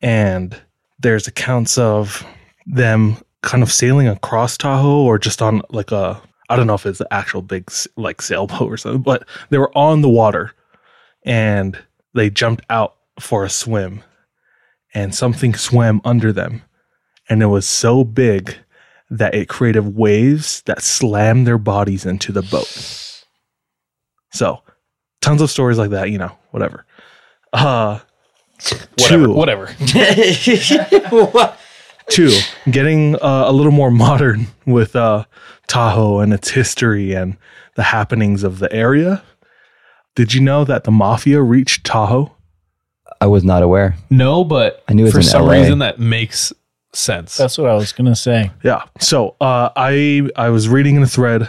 and there's accounts of them kind of sailing across Tahoe or just on like a I don't know if it's an actual big like sailboat or something, but they were on the water and they jumped out for a swim and something swam under them and it was so big that it created waves that slammed their bodies into the boat. So, tons of stories like that, you know, whatever. Uh Whatever. two, Whatever. Two, getting uh, a little more modern with uh, Tahoe and its history and the happenings of the area. Did you know that the mafia reached Tahoe? I was not aware. No, but I knew it was for in some LA. reason that makes sense. That's what I was gonna say. Yeah. So uh, I I was reading in a thread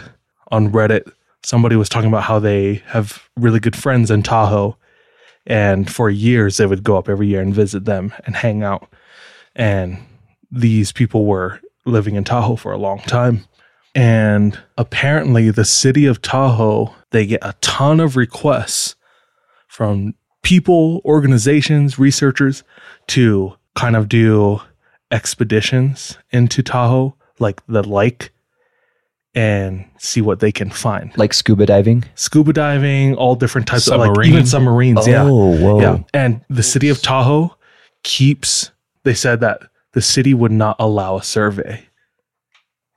on Reddit. Somebody was talking about how they have really good friends in Tahoe, and for years they would go up every year and visit them and hang out. And these people were living in Tahoe for a long time. And apparently, the city of Tahoe they get a ton of requests from people, organizations, researchers to kind of do expeditions into Tahoe, like the lake, and see what they can find. Like scuba diving? Scuba diving, all different types of like even submarines. yeah. Oh, whoa. Yeah. And the city of Tahoe keeps, they said that the city would not allow a survey.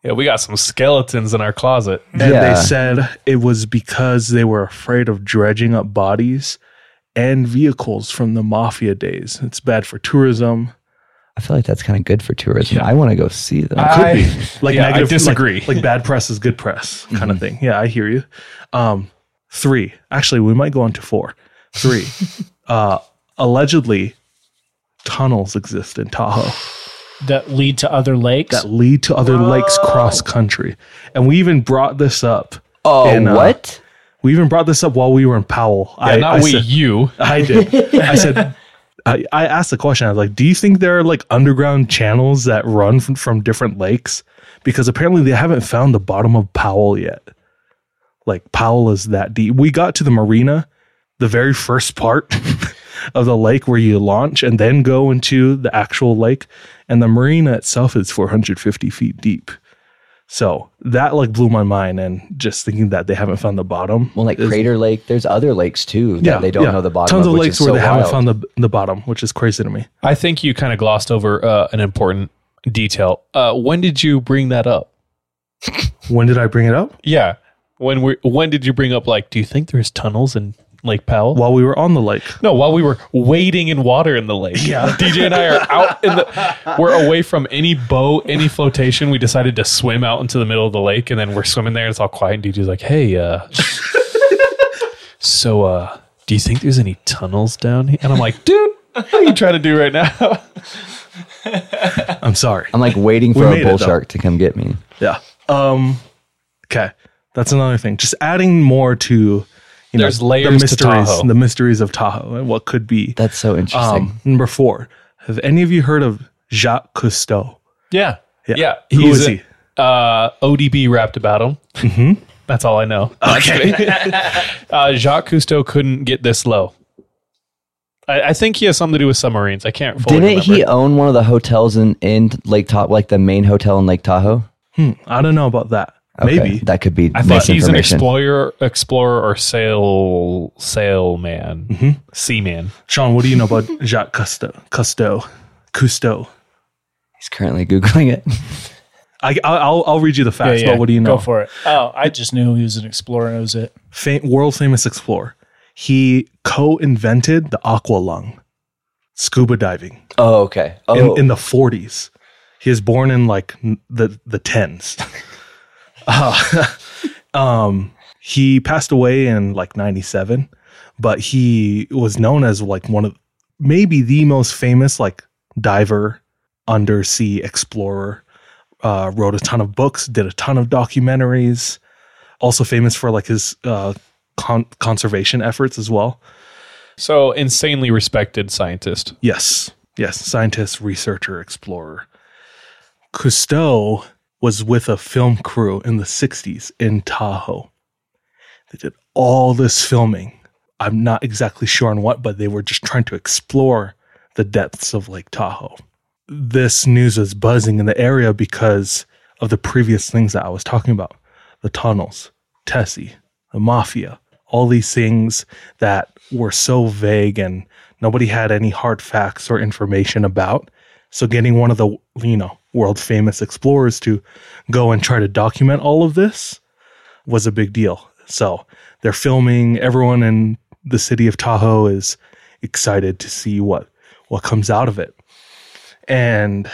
yeah, we got some skeletons in our closet. And Yeah. they said it was because they were afraid of dredging up bodies and vehicles from the mafia days. It's bad for tourism. I feel like that's kind of good for tourism. Yeah. I want to go see them. I- Could be. Like Yeah, I negative, like- disagree. Like, bad press is good press kind Mm-hmm. of thing. Yeah, I hear you. Um, three. Actually, we might go on to four. Three. uh, allegedly, tunnels exist in Tahoe That lead to other lakes. that lead to other lakes cross country, and we even brought this up. oh, in, uh, what? We even brought this up while we were in Powell. Yeah, I, not I we, said- you. I did. I said, I, I asked the question. I was like, "Do you think there are like underground channels that run from, from different lakes?" because apparently they haven't found the bottom of Powell yet. Like Powell is that deep. We got to the marina, the very first part of the lake where you launch and then go into the actual lake, and the marina itself is 450 feet deep. So that like blew my mind, and just thinking that they haven't found the bottom. Well, like is- Crater Lake, there's other lakes too that they don't know the bottom. Tons of, of which lakes is where so they haven't found the the bottom, which is crazy to me. I think you kind of glossed over uh, an important detail. Uh, when did you bring that up? When did I bring it up? Yeah. When we when did you bring up like do you think there's tunnels in Lake Powell? While we were on the lake. No, while we were wading in water in the lake. Yeah. DJ and I are out in the we're away from any boat, any flotation. We decided to swim out into the middle of the lake and then we're swimming there and it's all quiet and DJ's like, "Hey, uh so uh do you think there's any tunnels down here?" And I'm like, "Dude, what are you trying to do right now?" I'm sorry. I'm like waiting We for a made it, bull though. shark to come get me. Yeah. Um. Okay, that's another thing. Just adding more to you There's know, layers the to mysteries, Tahoe. the mysteries of Tahoe and what could be. That's so interesting. Um, number four. Have any of you heard of Jacques Cousteau? Yeah. Yeah, Who he's is a- he? Uh, ODB rapped about him. Mm-hmm. That's all I know. Okay. uh, Jacques Cousteau couldn't get this low. I, I think he has something to do with submarines. I can't fully Didn't remember. he own one of the hotels in, in Lake Tahoe, like the main hotel in Lake Tahoe? Hmm, I don't know about that. Okay, Maybe. that could be I think he's an explorer, explorer or sail sailman, Mm-hmm. seaman. Sean, what do you know about Jacques Cousteau? Cousteau. Cousteau. He's currently googling it. I, I'll, I'll read you the facts, but what do you know? Go for it. Oh, I just knew he was an explorer. That was it. Fa- world famous explorer. He co-invented the aqua lung, scuba diving. Oh, okay. Oh, in, in the 40s. He was born in like n- the the 10s. Uh, um, he passed away in like 97, but he was known as like one of maybe the most famous like diver, undersea explorer. Uh, wrote a ton of books, did a ton of documentaries. Also famous for like his uh, con- conservation efforts as well. So insanely respected scientist. Yes. Yes. Scientist, researcher, explorer. Cousteau was with a film crew in the 60s in Tahoe. They did all this filming. I'm not exactly sure on what, but they were just trying to explore the depths of Lake Tahoe. This news was buzzing in the area because of the previous things that I was talking about the tunnels, Tessie, the mafia, all these things that were so vague and nobody had any hard facts or information about. So getting one of the, you know, world famous explorers to go and try to document all of this was a big deal. So they're filming, everyone in the city of Tahoe is excited to see what what comes out of it. And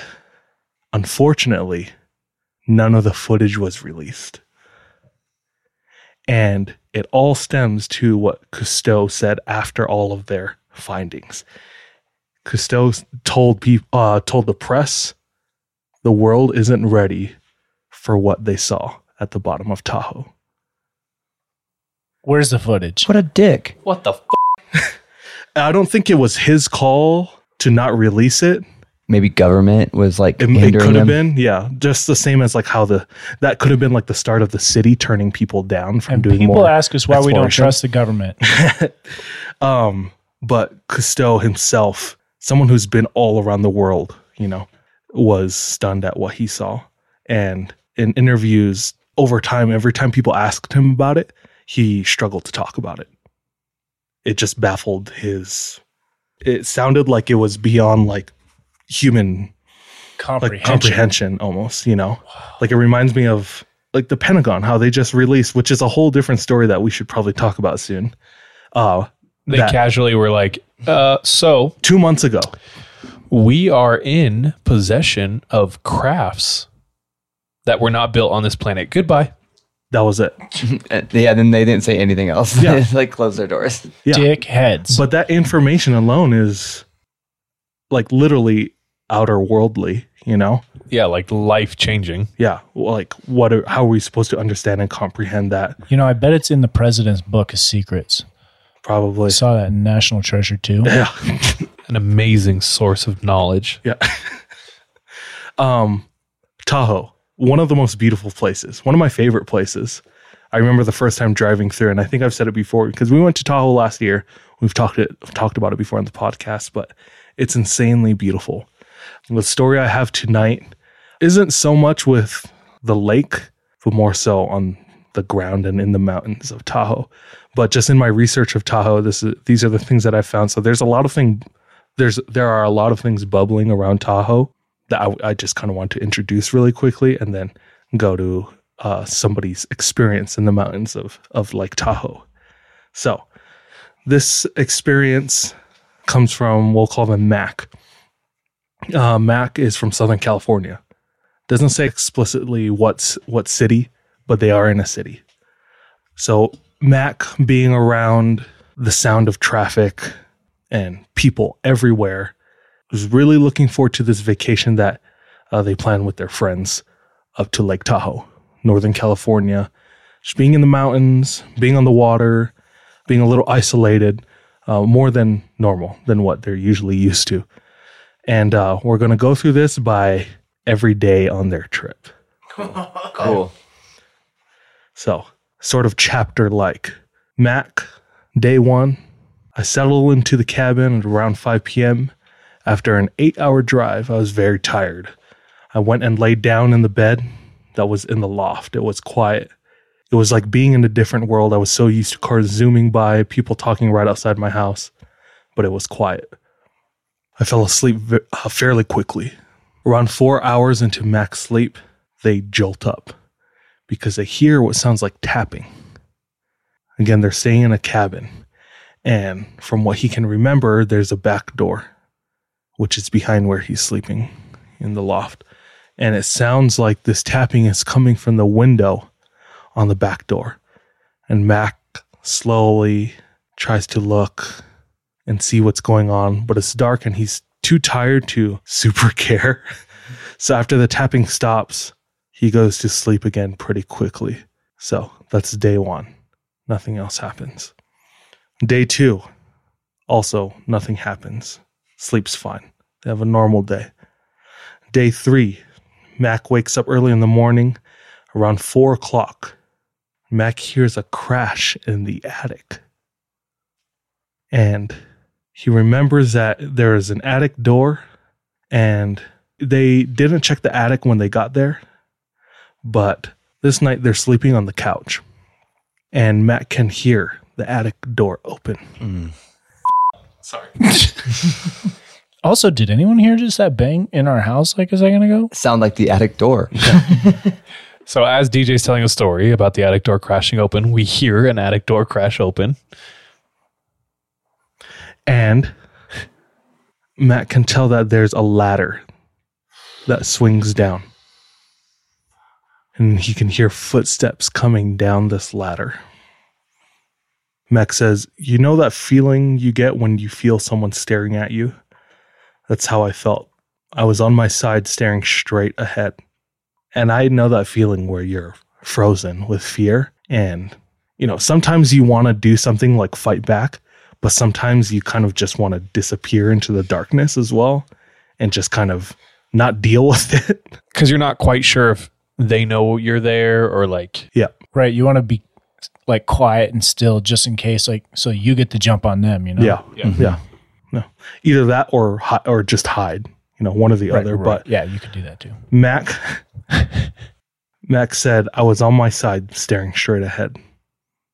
unfortunately, none of the footage was released. And it all stems to what Cousteau said after all of their findings. Cousteau told people, uh, told the press, the world isn't ready for what they saw at the bottom of Tahoe. Where's the footage? what a dick. What the? F- I don't think it was his call to not release it. Maybe government was like It, it could have been, yeah, just the same as like how the that could have been like the start of the city turning people down from And doing people more. ask us why we don't trust the government. Um, but Cousteau himself, someone who's been all around the world, you know, was stunned at what he saw. And in interviews over time, every time people asked him about it, he struggled to talk about it. It just baffled his. It sounded like it was beyond like human Comprehension. like comprehension almost, you know? Like it reminds me of like the Pentagon, how they just released, which is a whole different story that we should probably talk about soon. Uh they that- casually were like, uh, "So two months ago. We are in possession of crafts that were not built on this planet. Goodbye." That was it. Uh, yeah, then they didn't say anything else. Yeah. They, like close their doors. Yeah. Dick heads. But that information alone is like literally outer worldly, you know? Yeah, like life changing. Yeah. Like what are, how are we supposed to understand and comprehend that? you know, I bet it's in the president's book of secrets. Probably. I saw that in National Treasure too. Yeah. An amazing source of knowledge. Yeah. um, Tahoe, one of the most beautiful places, one of my favorite places. I remember the first time driving through, and I think I've said it before because we went to Tahoe last year. We've talked it talked about it before on the podcast, but it's insanely beautiful. The story I have tonight isn't so much with the lake, but more so on the ground and in the mountains of Tahoe. But just in my research of Tahoe, this is these are the things that I found. So there's a lot of thing there's there are a lot of things bubbling around Tahoe that I, I just kind of want to introduce really quickly, and then go to uh, somebody's experience in the mountains of of Lake Tahoe. So this experience comes from we'll call them Mac. Uh, Mac is from Southern California. Doesn't say explicitly what's what city, but they are in a city. So Mac being around the sound of traffic and people everywhere was really looking forward to this vacation that uh, they planned with their friends up to Lake Tahoe, Northern California. Just being in the mountains, being on the water, being a little isolated, uh, more than normal, than what they're usually used to. And uh, we're going to go through this by every day on their trip. Cool. So, sort of chapter like. Mac, day one, I settled into the cabin at around 5 p.m. After an eight hour drive, I was very tired. I went and laid down in the bed that was in the loft. It was quiet. It was like being in a different world. I was so used to cars zooming by, people talking right outside my house, but it was quiet. I fell asleep uh, fairly quickly. Around four hours into Mac's sleep, they jolt up because they hear what sounds like tapping. Again, they're staying in a cabin. And from what he can remember, there's a back door, which is behind where he's sleeping in the loft. And it sounds like this tapping is coming from the window on the back door. And Mac slowly tries to look and see what's going on, but it's dark and he's too tired to super care. so after the tapping stops, he goes to sleep again pretty quickly. So that's day one. Nothing else happens. Day two, also nothing happens. Sleeps fine. They have a normal day. Day three, Mac wakes up early in the morning around four o'clock. Mac hears a crash in the attic. And he remembers that there is an attic door and they didn't check the attic when they got there. But this night they're sleeping on the couch. And Matt can hear the attic door open. Sorry. Also, did anyone hear just that bang in our house like a second ago? Sound like the attic door. So as DJ's telling a story about the attic door crashing open, we hear an attic door crash open. And Matt can tell that there's a ladder that swings down. And he can hear footsteps coming down this ladder. Mac says, You know that feeling you get when you feel someone staring at you? That's how I felt. I was on my side staring straight ahead. And I know that feeling where you're frozen with fear. And, you know, sometimes you want to do something like fight back, but sometimes you kind of just want to disappear into the darkness as well and just kind of not deal with it. Because you're not quite sure if they know you're there or like Yeah. Right. You want to be like quiet and still just in case, like, so you get to jump on them, you know? Yeah. Yeah. Mm-hmm. No. Either that or hi- or just hide, you know, one or the Right, other. right. But yeah, you could do that too. Mac Mac said I was on my side staring straight ahead.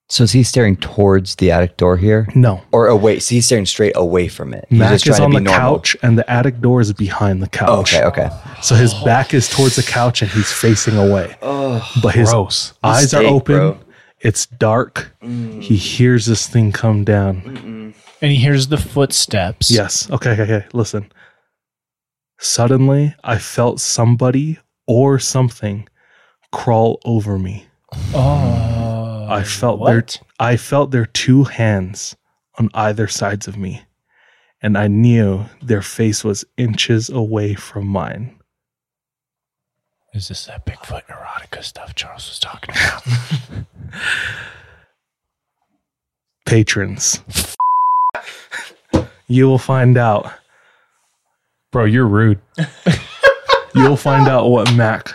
So is he staring towards the attic door here? No. Or away? So he's staring straight away from it. He's Mac just is on to the normal. couch and the attic door is behind the Oh, couch. okay, okay. So his back is towards the couch and he's facing away. Oh, but his gross. eyes are open. bro. It's dark. He hears this thing come down. And he hears the footsteps. Yes. Okay, okay, okay. Listen. Suddenly, I felt somebody or something crawl over me. Oh. I felt their? I felt their two hands on either sides of me, and I knew their face was inches away from mine. Is this that Bigfoot erotica stuff Charles was talking about? Patrons, you will find out. Bro, you're rude. You'll find out what Mac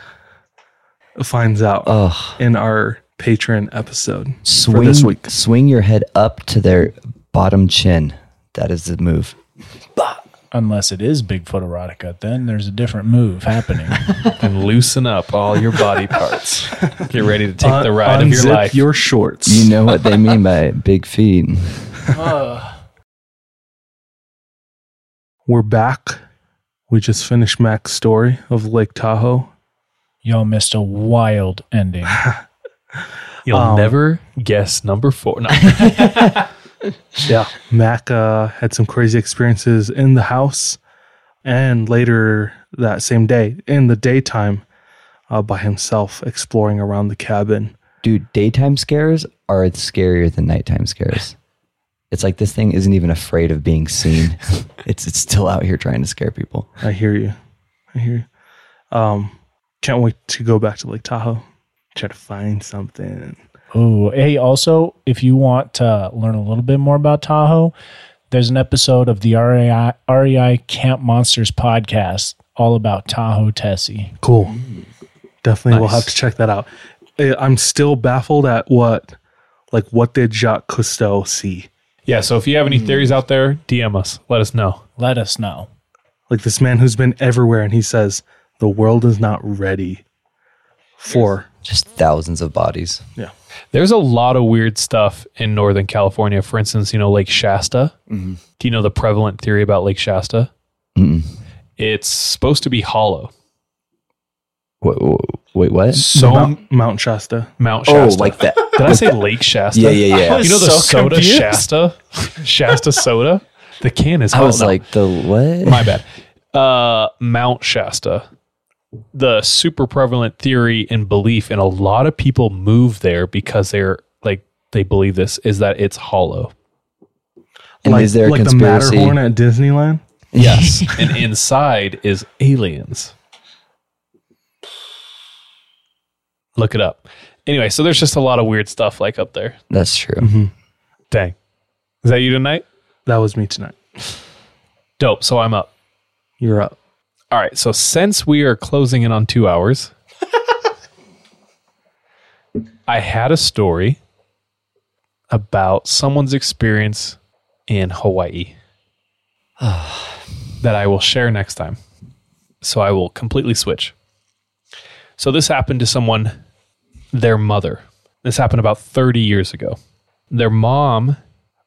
finds out Ugh. in our patron episode for this week. swing your head up to their bottom chin. That is the move. Unless it is Bigfoot erotica, then there's a different move happening. and loosen up all your body parts. Get ready to take the Un- ride of your unzip life. your shorts. You know what they mean by big feet. We're back. We just finished Mac's story of Lake Tahoe. Y'all missed a wild ending. You'll Um, never guess number four. No. Yeah. Mac uh, had some crazy experiences in the house and later that same day in the daytime uh, by himself exploring around the cabin. Dude, daytime scares are scarier than nighttime scares. It's like this thing isn't even afraid of being seen. it's it's still out here trying to scare people. I hear you. I hear you. Um, can't wait to go back to Lake Tahoe. Try to find something. Oh, hey, also, if you want to learn a little bit more about Tahoe, there's an episode of the REI, REI Camp Monsters podcast all about Tahoe Tessie. Cool. Definitely, we'll have to check that out. I- I'm still baffled at what, like, what did Jacques Cousteau see? yeah, so if you have any hmm. theories out there, DM us. Let us know. Let us know. Like this man who's been everywhere, and he says the world is not ready for. Just thousands of bodies. Yeah. There's a lot of weird stuff in Northern California. For instance, you know, Lake Shasta. Do you know the prevalent theory about Lake Shasta? Mm-mm. It's supposed to be hollow. Wait, wait, what? So Mount, Mount Shasta. Mount Oh, Shasta. like that. Did I say Lake Shasta? Yeah, yeah, yeah. You know the so soda confused. Shasta? Shasta soda? The can is I was No, like, the what? my bad. Uh, Mount Shasta. The super prevalent theory and belief, and a lot of people move there because they're like they believe this is that it's hollow. and like, is there a like the? Matterhorn at Disneyland? Yes, and inside is aliens. Look it up. Anyway, so there's just a lot of weird stuff like up there. That's true. Mm-hmm. Dang, is that you tonight? That was me tonight. Dope. So I'm up. You're up. All right. So since we are closing in on two hours, I had a story about someone's experience in Hawaii that I will share next time. So I will completely switch. So this happened to someone, their mother. This happened about 30 years ago. Their mom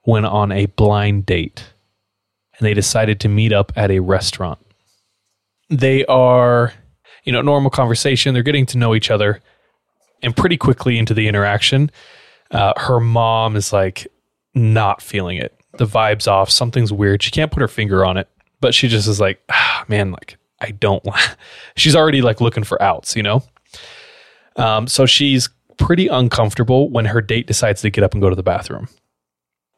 went on a blind date and they decided to meet up at a restaurant they are, you know, normal conversation. They're getting to know each other, and pretty quickly into the interaction, uh, her mom is like not feeling it. The vibe's off. Something's weird. She can't put her finger on it, but she just is like, ah, man, like I don't. she's already like looking for outs, you know. Um, so she's pretty uncomfortable when her date decides to get up and go to the bathroom.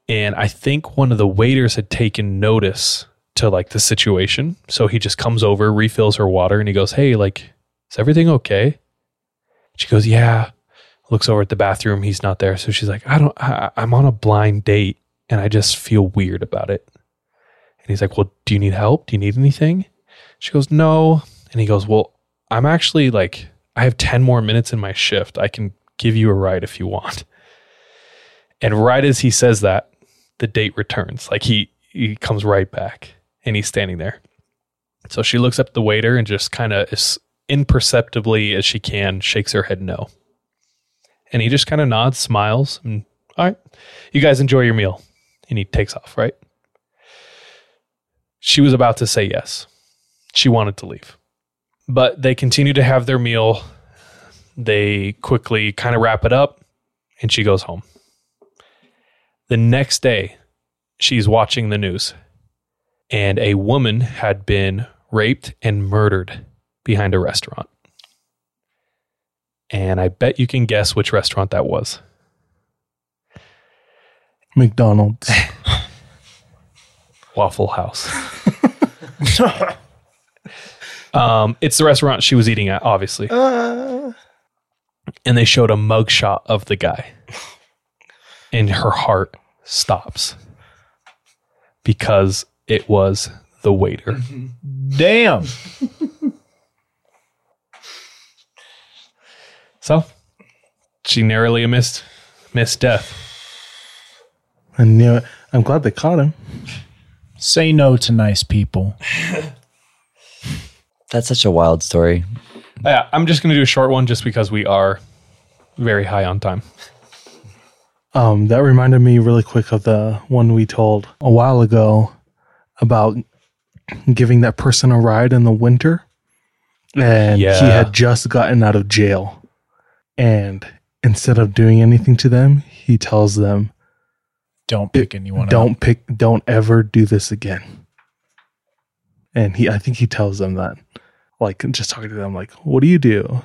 And I think one of the waiters had taken notice to like the situation. So he just comes over, refills her water, and he goes, Hey, like, is everything okay? She goes, Yeah. Looks over at the bathroom. He's not there. So she's like, I don't, I, I'm on a blind date and I just feel weird about it. And he's like, Well, do you need help? Do you need anything? She goes, No. And he goes, Well, I'm actually like, I have 10 more minutes in my shift. I can give you a ride if you want. And right as he says that, the date returns. Like he he comes right back and he's standing there. So she looks up the waiter and just kind of as imperceptibly as she can shakes her head no. And he just kind of nods, smiles, and all right, you guys enjoy your meal. And he takes off, right? She was about to say yes. She wanted to leave. But they continue to have their meal. They quickly kind of wrap it up and she goes home. The next day, she's watching the news and a woman had been raped and murdered behind a restaurant. And I bet you can guess which restaurant that was. McDonald's. Waffle House. um, it's the restaurant she was eating at, obviously. and they showed a mugshot of the guy. And her heart stops because it was the waiter. Damn. So she narrowly missed missed death. I knew it. I'm glad they caught him. Say no to nice people. That's such a wild story. Yeah, I'm just gonna do a short one just because we are very high on time. Um, that reminded me really quick of the one we told a while ago about giving that person a ride in the winter. And Yeah. he had just gotten out of jail. And instead of doing anything to them, he tells them, Don't pick anyone don't up. pick, don't ever do this again. And he, I think he tells them that, like, just talking to them, like, what do you do?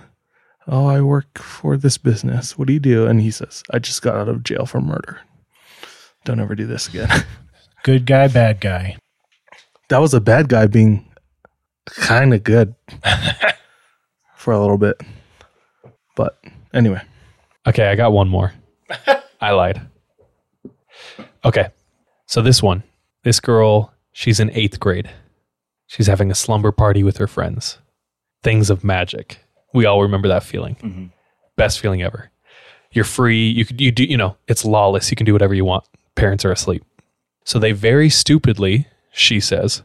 Oh, I work for this business. What do you do? And he says, I just got out of jail for murder. Don't ever do this again. Good guy, bad guy. That was a bad guy being kind of good for a little bit. But anyway, Okay, I got one more. I lied. Okay. So this one, this girl, she's in eighth grade. She's having a slumber party with her friends. Things of magic. We all remember that feeling. Mm-hmm. Best feeling ever. You're free. You could you do you know, it's lawless. You can do whatever you want. Parents are asleep. So they very stupidly, she says,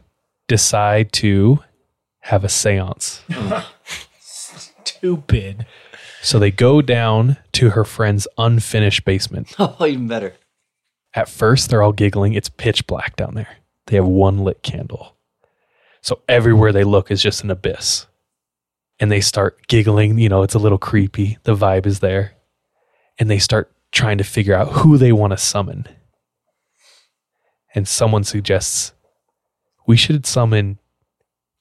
decide to have a séance. Stupid. So they go down to her friend's unfinished basement. Oh, even better. At first, they're all giggling. It's pitch black down there. They have one lit candle. So everywhere they look is just an abyss. And they start giggling. You know, it's a little creepy. The vibe is there. And they start trying to figure out who they want to summon. And someone suggests we should summon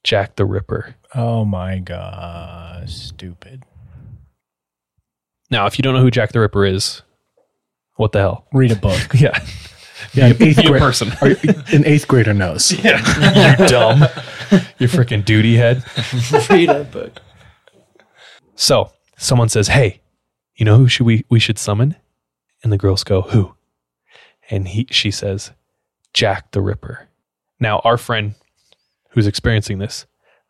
Jack the Ripper. Oh my gosh. Stupid. Now, if you don't know who Jack the Ripper is, what the hell? Read a book. Yeah. yeah, an eighth Be grade person. Are you- an eighth grader knows. Yeah. you dumb. you freaking duty head. Read a book. So someone says, "Hey, you know who should we we should summon?" And the girls go, "Who?" And he she says, "Jack the Ripper." Now our friend who's experiencing this,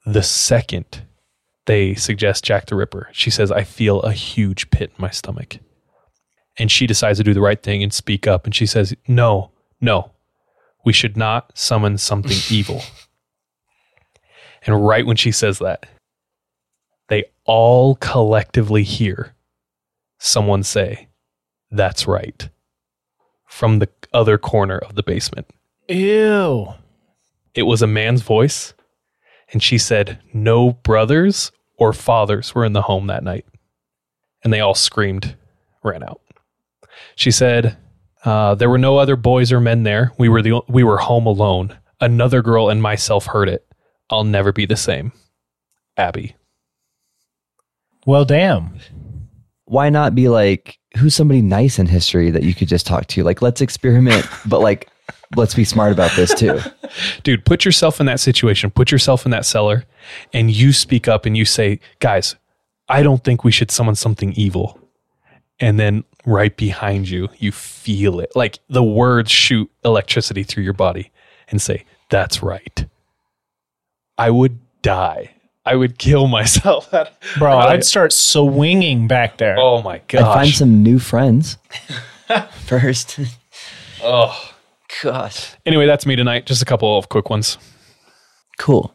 the second they suggest Jack the Ripper, she says, "I feel a huge pit in my stomach." And she decides to do the right thing and speak up. And she says, "No, no, we should not summon something evil." And right when she says that, they all collectively hear someone say, That's right, from the other corner of the basement. Ew. It was a man's voice, and she said, No brothers or fathers were in the home that night. And they all screamed, ran out. She said, uh, There were no other boys or men there. We were, the, we were home alone. Another girl and myself heard it. I'll never be the same. Abby. Well, damn. Why not be like, who's somebody nice in history that you could just talk to? Like, let's experiment, but like, let's be smart about this too. dude put yourself in that situation. Put yourself in that cellar and you speak up and you say guys i don't think we should summon something evil. And then right behind you you feel it. Like the words shoot electricity through your body and say that's right. I would die. I would kill myself. Bro, I- I'd start swinging back there. oh my god! I'd find some new friends. First. oh Gosh. anyway that's me tonight just a couple of quick ones Cool.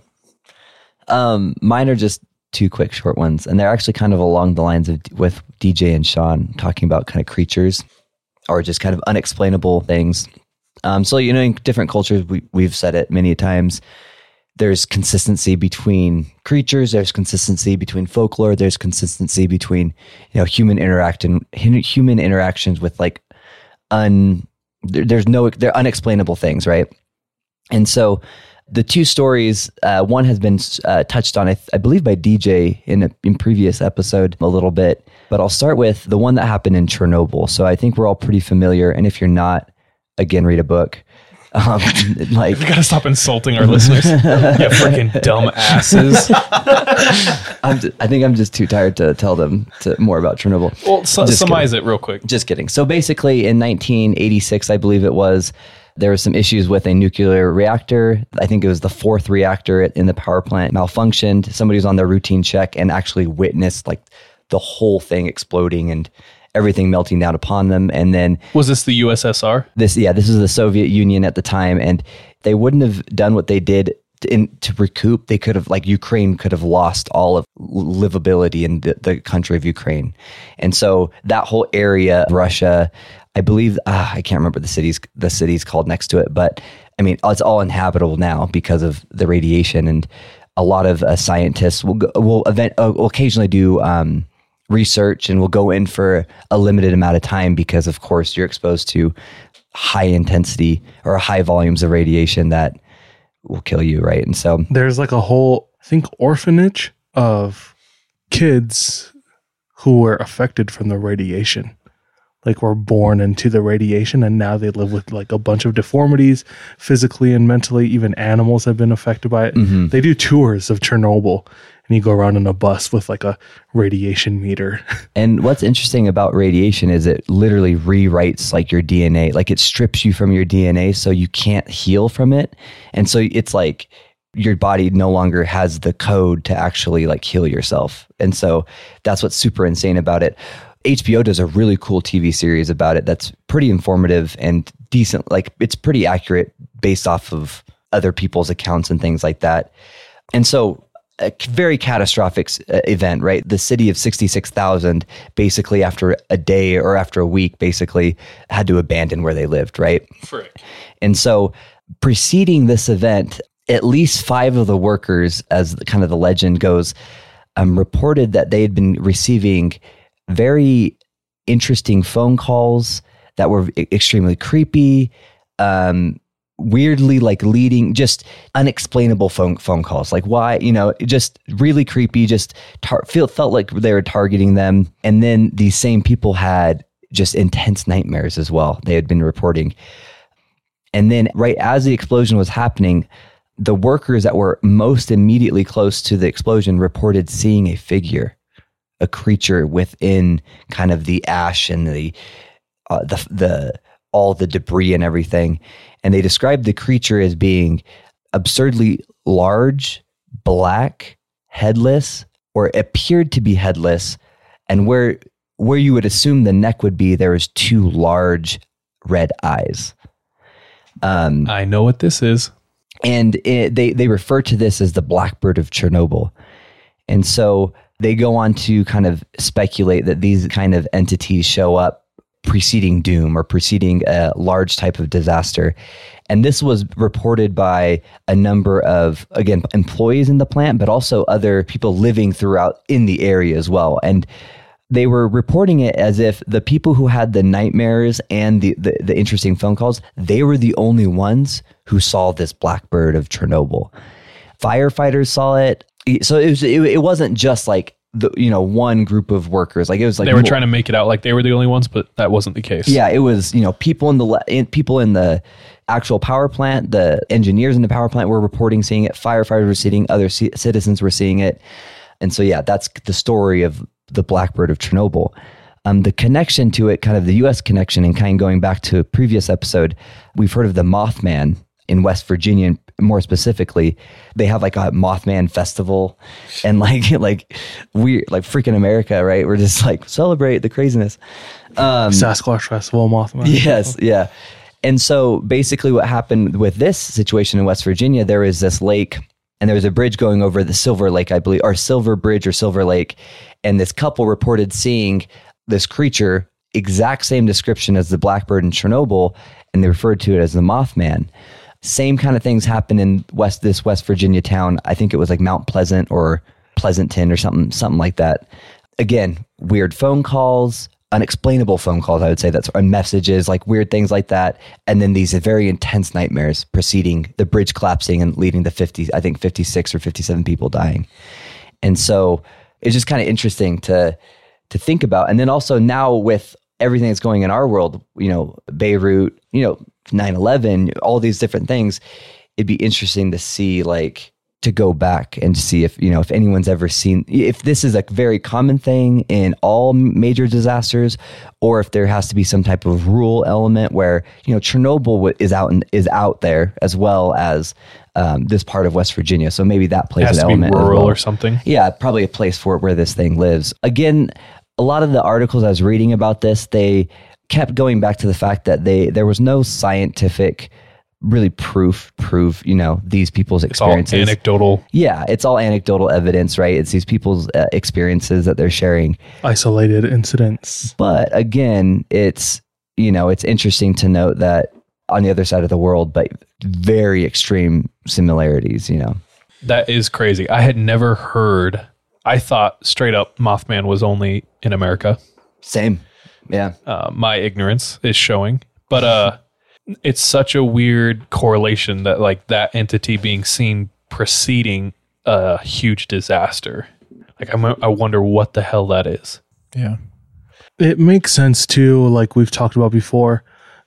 Um, mine are just two quick short ones, and they're actually kind of along the lines of with DJ and Sean talking about kind of creatures or just kind of unexplainable things. Um, so you know, in different cultures, we we've said it many times. There's consistency between creatures. There's consistency between folklore. There's consistency between you know human interaction, human interactions with like un. There, there's no they're unexplainable things, right? And so the two stories, uh, one has been uh, touched on, I, th- I believe, by DJ in a in previous episode a little bit. But I'll start with the one that happened in Chernobyl. So I think we're all pretty familiar. And if you're not, again, read a book. Um, like we gotta stop insulting our listeners you freaking dumb asses I'm I think I'm just too tired to tell them to, more about Chernobyl. well Just summarize it real quick Just kidding. So basically, in 1986, I believe it was, there were some issues with a nuclear reactor. I think it was the fourth reactor in the power plant malfunctioned. Somebody was on their routine check and actually witnessed like the whole thing exploding and everything melting down upon them. And then Was this the USSR? this, yeah, this is the Soviet Union at the time, and they wouldn't have done what they did to, in, to recoup. They could have, like Ukraine, could have lost all of livability in the, the country of Ukraine, and so that whole area, Russia, I believe, ah, I can't remember the cities, the cities called next to it, but I mean, it's all inhabitable now because of the radiation, and a lot of uh, scientists will go, will event uh, will occasionally do. Um, research and will go in for a limited amount of time because of course you're exposed to high intensity or high volumes of radiation that will kill you right and so There's like a whole, I think, orphanage of kids who were affected from the radiation. Like were born into the radiation and now they live with like a bunch of deformities physically and mentally. Even animals have been affected by it. Mhm. They do tours of Chernobyl and you go around in a bus with like a radiation meter. and what's interesting about radiation is it literally rewrites like your DNA like it strips you from your DNA so you can't heal from it and so it's like your body no longer has the code to actually like heal yourself and so that's what's super insane about it HBO does a really cool TV series about it that's pretty informative and decent. Like it's pretty accurate based off of other people's accounts and things like that. And so, a very catastrophic uh, event, right? The city of 66,000 basically after a day or after a week basically had to abandon where they lived, right? And so, preceding this event, at least five of the workers, as the, kind of the legend goes, um, reported that they had been receiving very interesting phone calls that were extremely creepy, um, weirdly like leading, just unexplainable phone phone calls. Like why, you know, just really creepy. Just tar- feel felt like they were targeting them, and then these same people had just intense nightmares as well. They had been reporting. And then, right as the explosion was happening, the workers that were most immediately close to the explosion reported seeing a figure, a creature within kind of the ash and the uh, the the all the debris and everything. And they described the creature as being absurdly large, black, headless, or appeared to be headless, and where where you would assume the neck would be, there was two large red eyes. Um, I know what this is. and it, they they refer to this as the blackbird of Chernobyl. And so they go on to kind of speculate that these kind of entities show up preceding doom or preceding a large type of disaster. And this was reported by a number of, again, employees in the plant, but also other people living throughout in the area as well. And they were reporting it as if the people who had the nightmares and the, the, the interesting phone calls, they were the only ones who saw this blackbird of Chernobyl. Firefighters saw it. So it was it, it wasn't just like the you know one group of workers. Like it was like they were trying to make it out like they were the only ones, but that wasn't the case. yeah, it was you know people in the le- in, people in the actual power plant, the engineers in the power plant were reporting seeing it. Firefighters were seeing, other ci- citizens were seeing it, and so yeah, that's the story of the Blackbird of Chernobyl. Um, the connection to it, kind of the U.S. connection, and kind of going back to a previous episode, we've heard of the Mothman in West Virginia, more specifically, they have like a Mothman festival, and like like we like freaking America, right? We're just like celebrate the craziness. Um, Sasquatch Festival, Mothman. Yes, yeah. And so basically, what happened with this situation in West Virginia, there was this lake, and there was a bridge going over the Silver Lake, I believe, or Silver Bridge or Silver Lake. And this couple reported seeing this creature, exact same description as the blackbird in Chernobyl, and they referred to it as the Mothman. Same kind of things happened in West this West Virginia town. I think it was like Mount Pleasant or Pleasanton or something, something like that. Again, weird phone calls, unexplainable phone calls, I would say that's and messages, like weird things like that. And then these very intense nightmares preceding the bridge collapsing and leading to 50, I think 56 or 57 people dying. And so it's just kind of interesting to to think about. And then also now with everything that's going in our world, you know, Beirut, you know, 9-11, all these different things, it'd be interesting to see like to go back and see if you know if anyone's ever seen if this is a very common thing in all major disasters or if there has to be some type of rule element where you know Chernobyl is out and is out there as well as um, this part of West Virginia so maybe that plays an element rural well. or something. Yeah, probably a place for it where this thing lives. Again, a lot of the articles I was reading about this, they kept going back to the fact that they there was no scientific really proof prove you know these people's It's all experiences. anecdotal. yeah, it's all anecdotal evidence, right? It's these people's uh, experiences that they're sharing. Isolated incidents. But again, it's you know it's interesting to note that on the other side of the world, but very extreme similarities. You know, That is crazy. I had never heard. I thought straight up Mothman was only in America. same. Yeah, Uh, my ignorance is showing, but uh, it's such a weird correlation that like that entity being seen preceding a huge disaster. Like I'm, I wonder what the hell that is. Yeah. It makes sense too, like we've talked about before.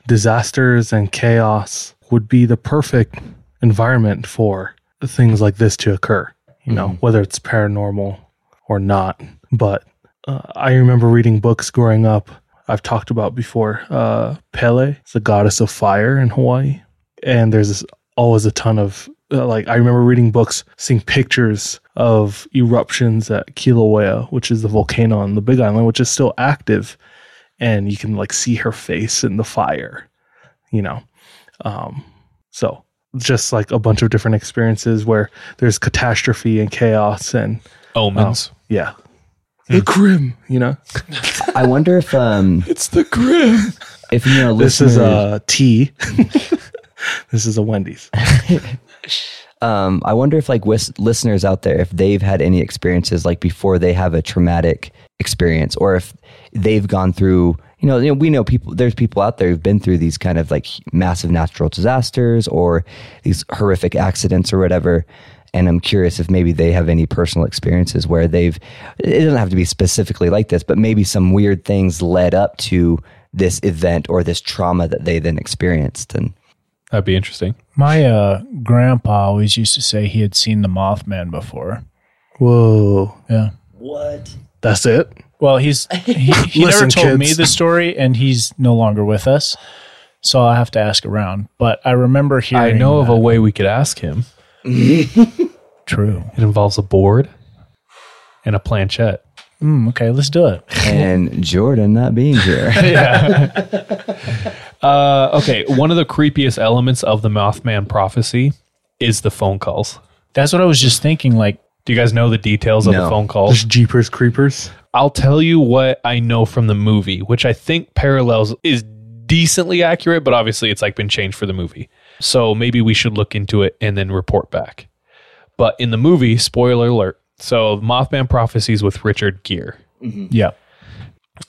Disasters and chaos would be the perfect environment for things like this to occur, you know, whether it's paranormal or not. But uh, I remember reading books growing up. I've talked about before. Uh, Pele, the goddess of fire in Hawaii, and there's this, always a ton of uh, like. I remember reading books, seeing pictures of eruptions at Kilauea, which is the volcano on the Big Island, which is still active, and you can like see her face in the fire. You know, um, so just like a bunch of different experiences where there's catastrophe and chaos and Omens. yeah. The grim, you know. I wonder if um It's the grim. if you know This is listeners- a tea. this is a Wendy's. um, I wonder if like wis- listeners out there, if they've had any experiences like before they have a traumatic experience, or if they've gone through, you know, you know, we know people. There's people out there who've been through these kind of like massive natural disasters or these horrific accidents or whatever. And I'm curious if maybe they have any personal experiences where they've. It doesn't have to be specifically like this, but maybe some weird things led up to this event or this trauma that they then experienced. And That'd be interesting. My uh, grandpa always used to say he had seen the Mothman before. Whoa. Yeah. what? That's it? Well, he's he, he never Listen, told me the story, and he's no longer with us. So I'll have to ask around. But I remember hearing. I hearing. know of a way we could ask him. True. It involves a board and a planchette. Mm, okay, let's do it. And Jordan not being here. Uh, okay, one of the creepiest elements of the Mothman prophecy is the phone calls. That's what I was just thinking. Like, Do you guys know the details of No. the phone calls? Just Jeepers Creepers. I'll tell you what I know from the movie, which I think parallels is decently accurate, but obviously it's like been changed for the movie. So maybe we should look into it and then report back. But in the movie, spoiler alert. So Mothman prophecies with Richard Gere. Mm-hmm. yeah,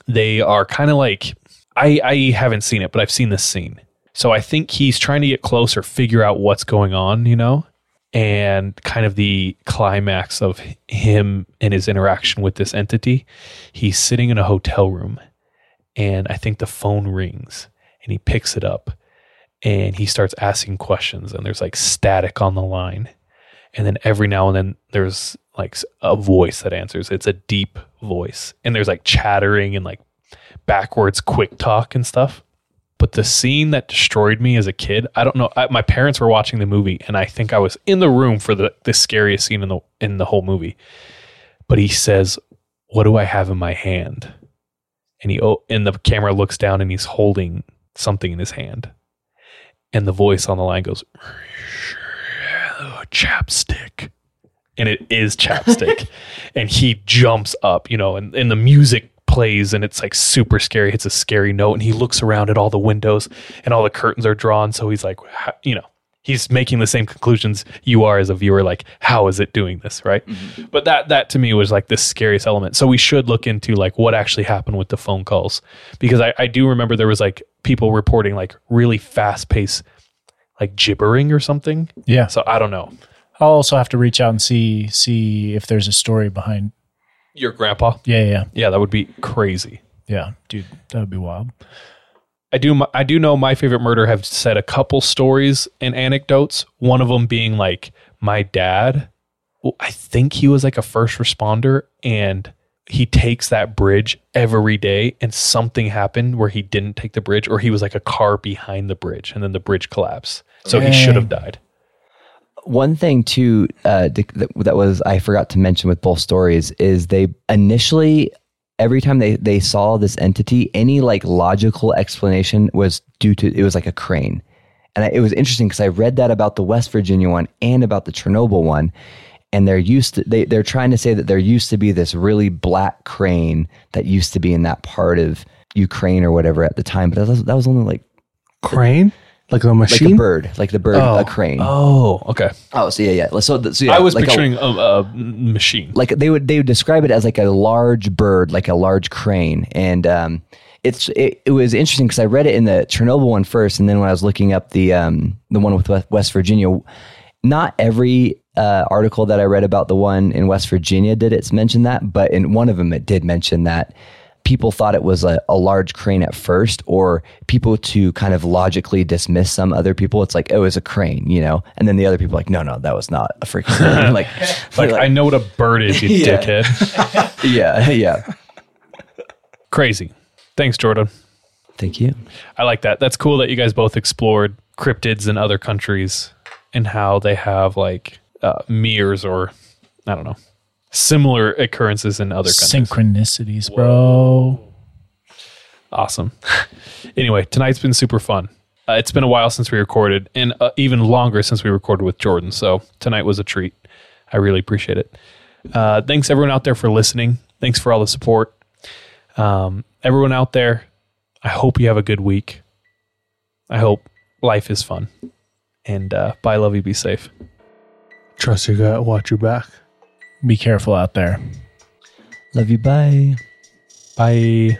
They are kind of like I I haven't seen it, but I've seen this scene. So I think he's trying to get closer, figure out what's going on, you know? And kind of the climax of him and his interaction with this entity. He's sitting in a hotel room and I think the phone rings and he picks it up and he starts asking questions and there's like static on the line. And then every now and then there's like a voice that answers. It's a deep voice and there's like chattering and like backwards quick talk and stuff. But the scene that destroyed me as a kid, I don't know. I, my parents were watching the movie, and I think I was in the room for the the scariest scene in the in the whole movie. But he says, "What do I have in my hand?" And he oh, and the camera looks down, and he's holding something in his hand, and the voice on the line goes, "Chapstick." and it is chapstick. And he jumps up you know and, and the music plays and it's like super scary. Hits a scary note and he looks around at all the windows and all the curtains are drawn. So he's like you know he's making the same conclusions you are as a viewer like how is it doing this right mm-hmm. but that that to me was like the scariest element so we should look into like what actually happened with the phone calls because i, I do remember there was like people reporting like really fast paced like gibbering or something yeah. so i don't know I'll also have to reach out and see see if there's a story behind. your grandpa Yeah, yeah, Yeah, that would be crazy. yeah, dude, that would be wild. I do I do know my favorite murder have said a couple stories and anecdotes. One of them being like my dad I think he was like a first responder and he takes that bridge every day and something happened where he didn't take the bridge or he was like a car behind the bridge and then the bridge collapsed. So he should have died. One thing too uh, that, that was I forgot to mention with both stories is they initially every time they they saw this entity, any like logical explanation was due to it was like a crane, and I, it was interesting because I read that about the West Virginia one and about the Chernobyl one, and they're used to they they're trying to say that there used to be this really black crane that used to be in that part of Ukraine or whatever at the time, but that was, that was only like Crane? Like a like machine? a bird, like the bird, Oh. a crane. Oh, okay. Oh, so yeah, yeah. So, so yeah, I was like picturing a, a machine. like they would they would describe it as like a large bird, like a large crane, and um, it's it, it was interesting because I read it in the Chernobyl one first, and then when I was looking up the um, the one with West- West Virginia, not every uh, article that I read about the one in West Virginia did it's mention that, but in one of them it did mention that people thought it was a, a large crane at first, or people to kind of logically dismiss some other people. It's like, oh, it's a crane, you know, and then the other people are like, no, no, that was not a freaking crane. like, Like, I know what a bird is, you Yeah. dickhead. yeah, yeah. Crazy. Thanks, Jordan. Thank you. I like that. That's cool that you guys both explored cryptids in other countries and how they have like uh, mirrors or I don't know similar occurrences in other countries. Synchronicities, bro. Awesome. anyway, tonight's been super fun. Uh, it's been a while since we recorded, and uh, even longer since we recorded with Jordan. So tonight was a treat. I really appreciate it. Uh, thanks everyone out there for listening. Thanks for all the support. Um, everyone out there, I hope you have a good week. I hope life is fun. And uh, bye, love you, be safe. Trust your gut, watch your back. Be careful out there. Love you. Bye. Bye.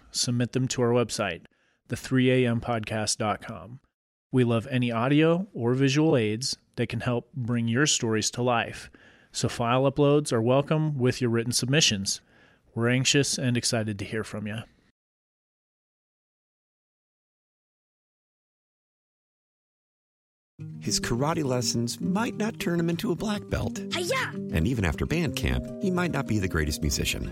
submit them to our website, the3ampodcast.com. We love any audio or visual aids that can help bring your stories to life. So file uploads are welcome with your written submissions. We're anxious and excited to hear from you. His karate lessons might not turn him into a black belt. And even after band camp, he might not be the greatest musician.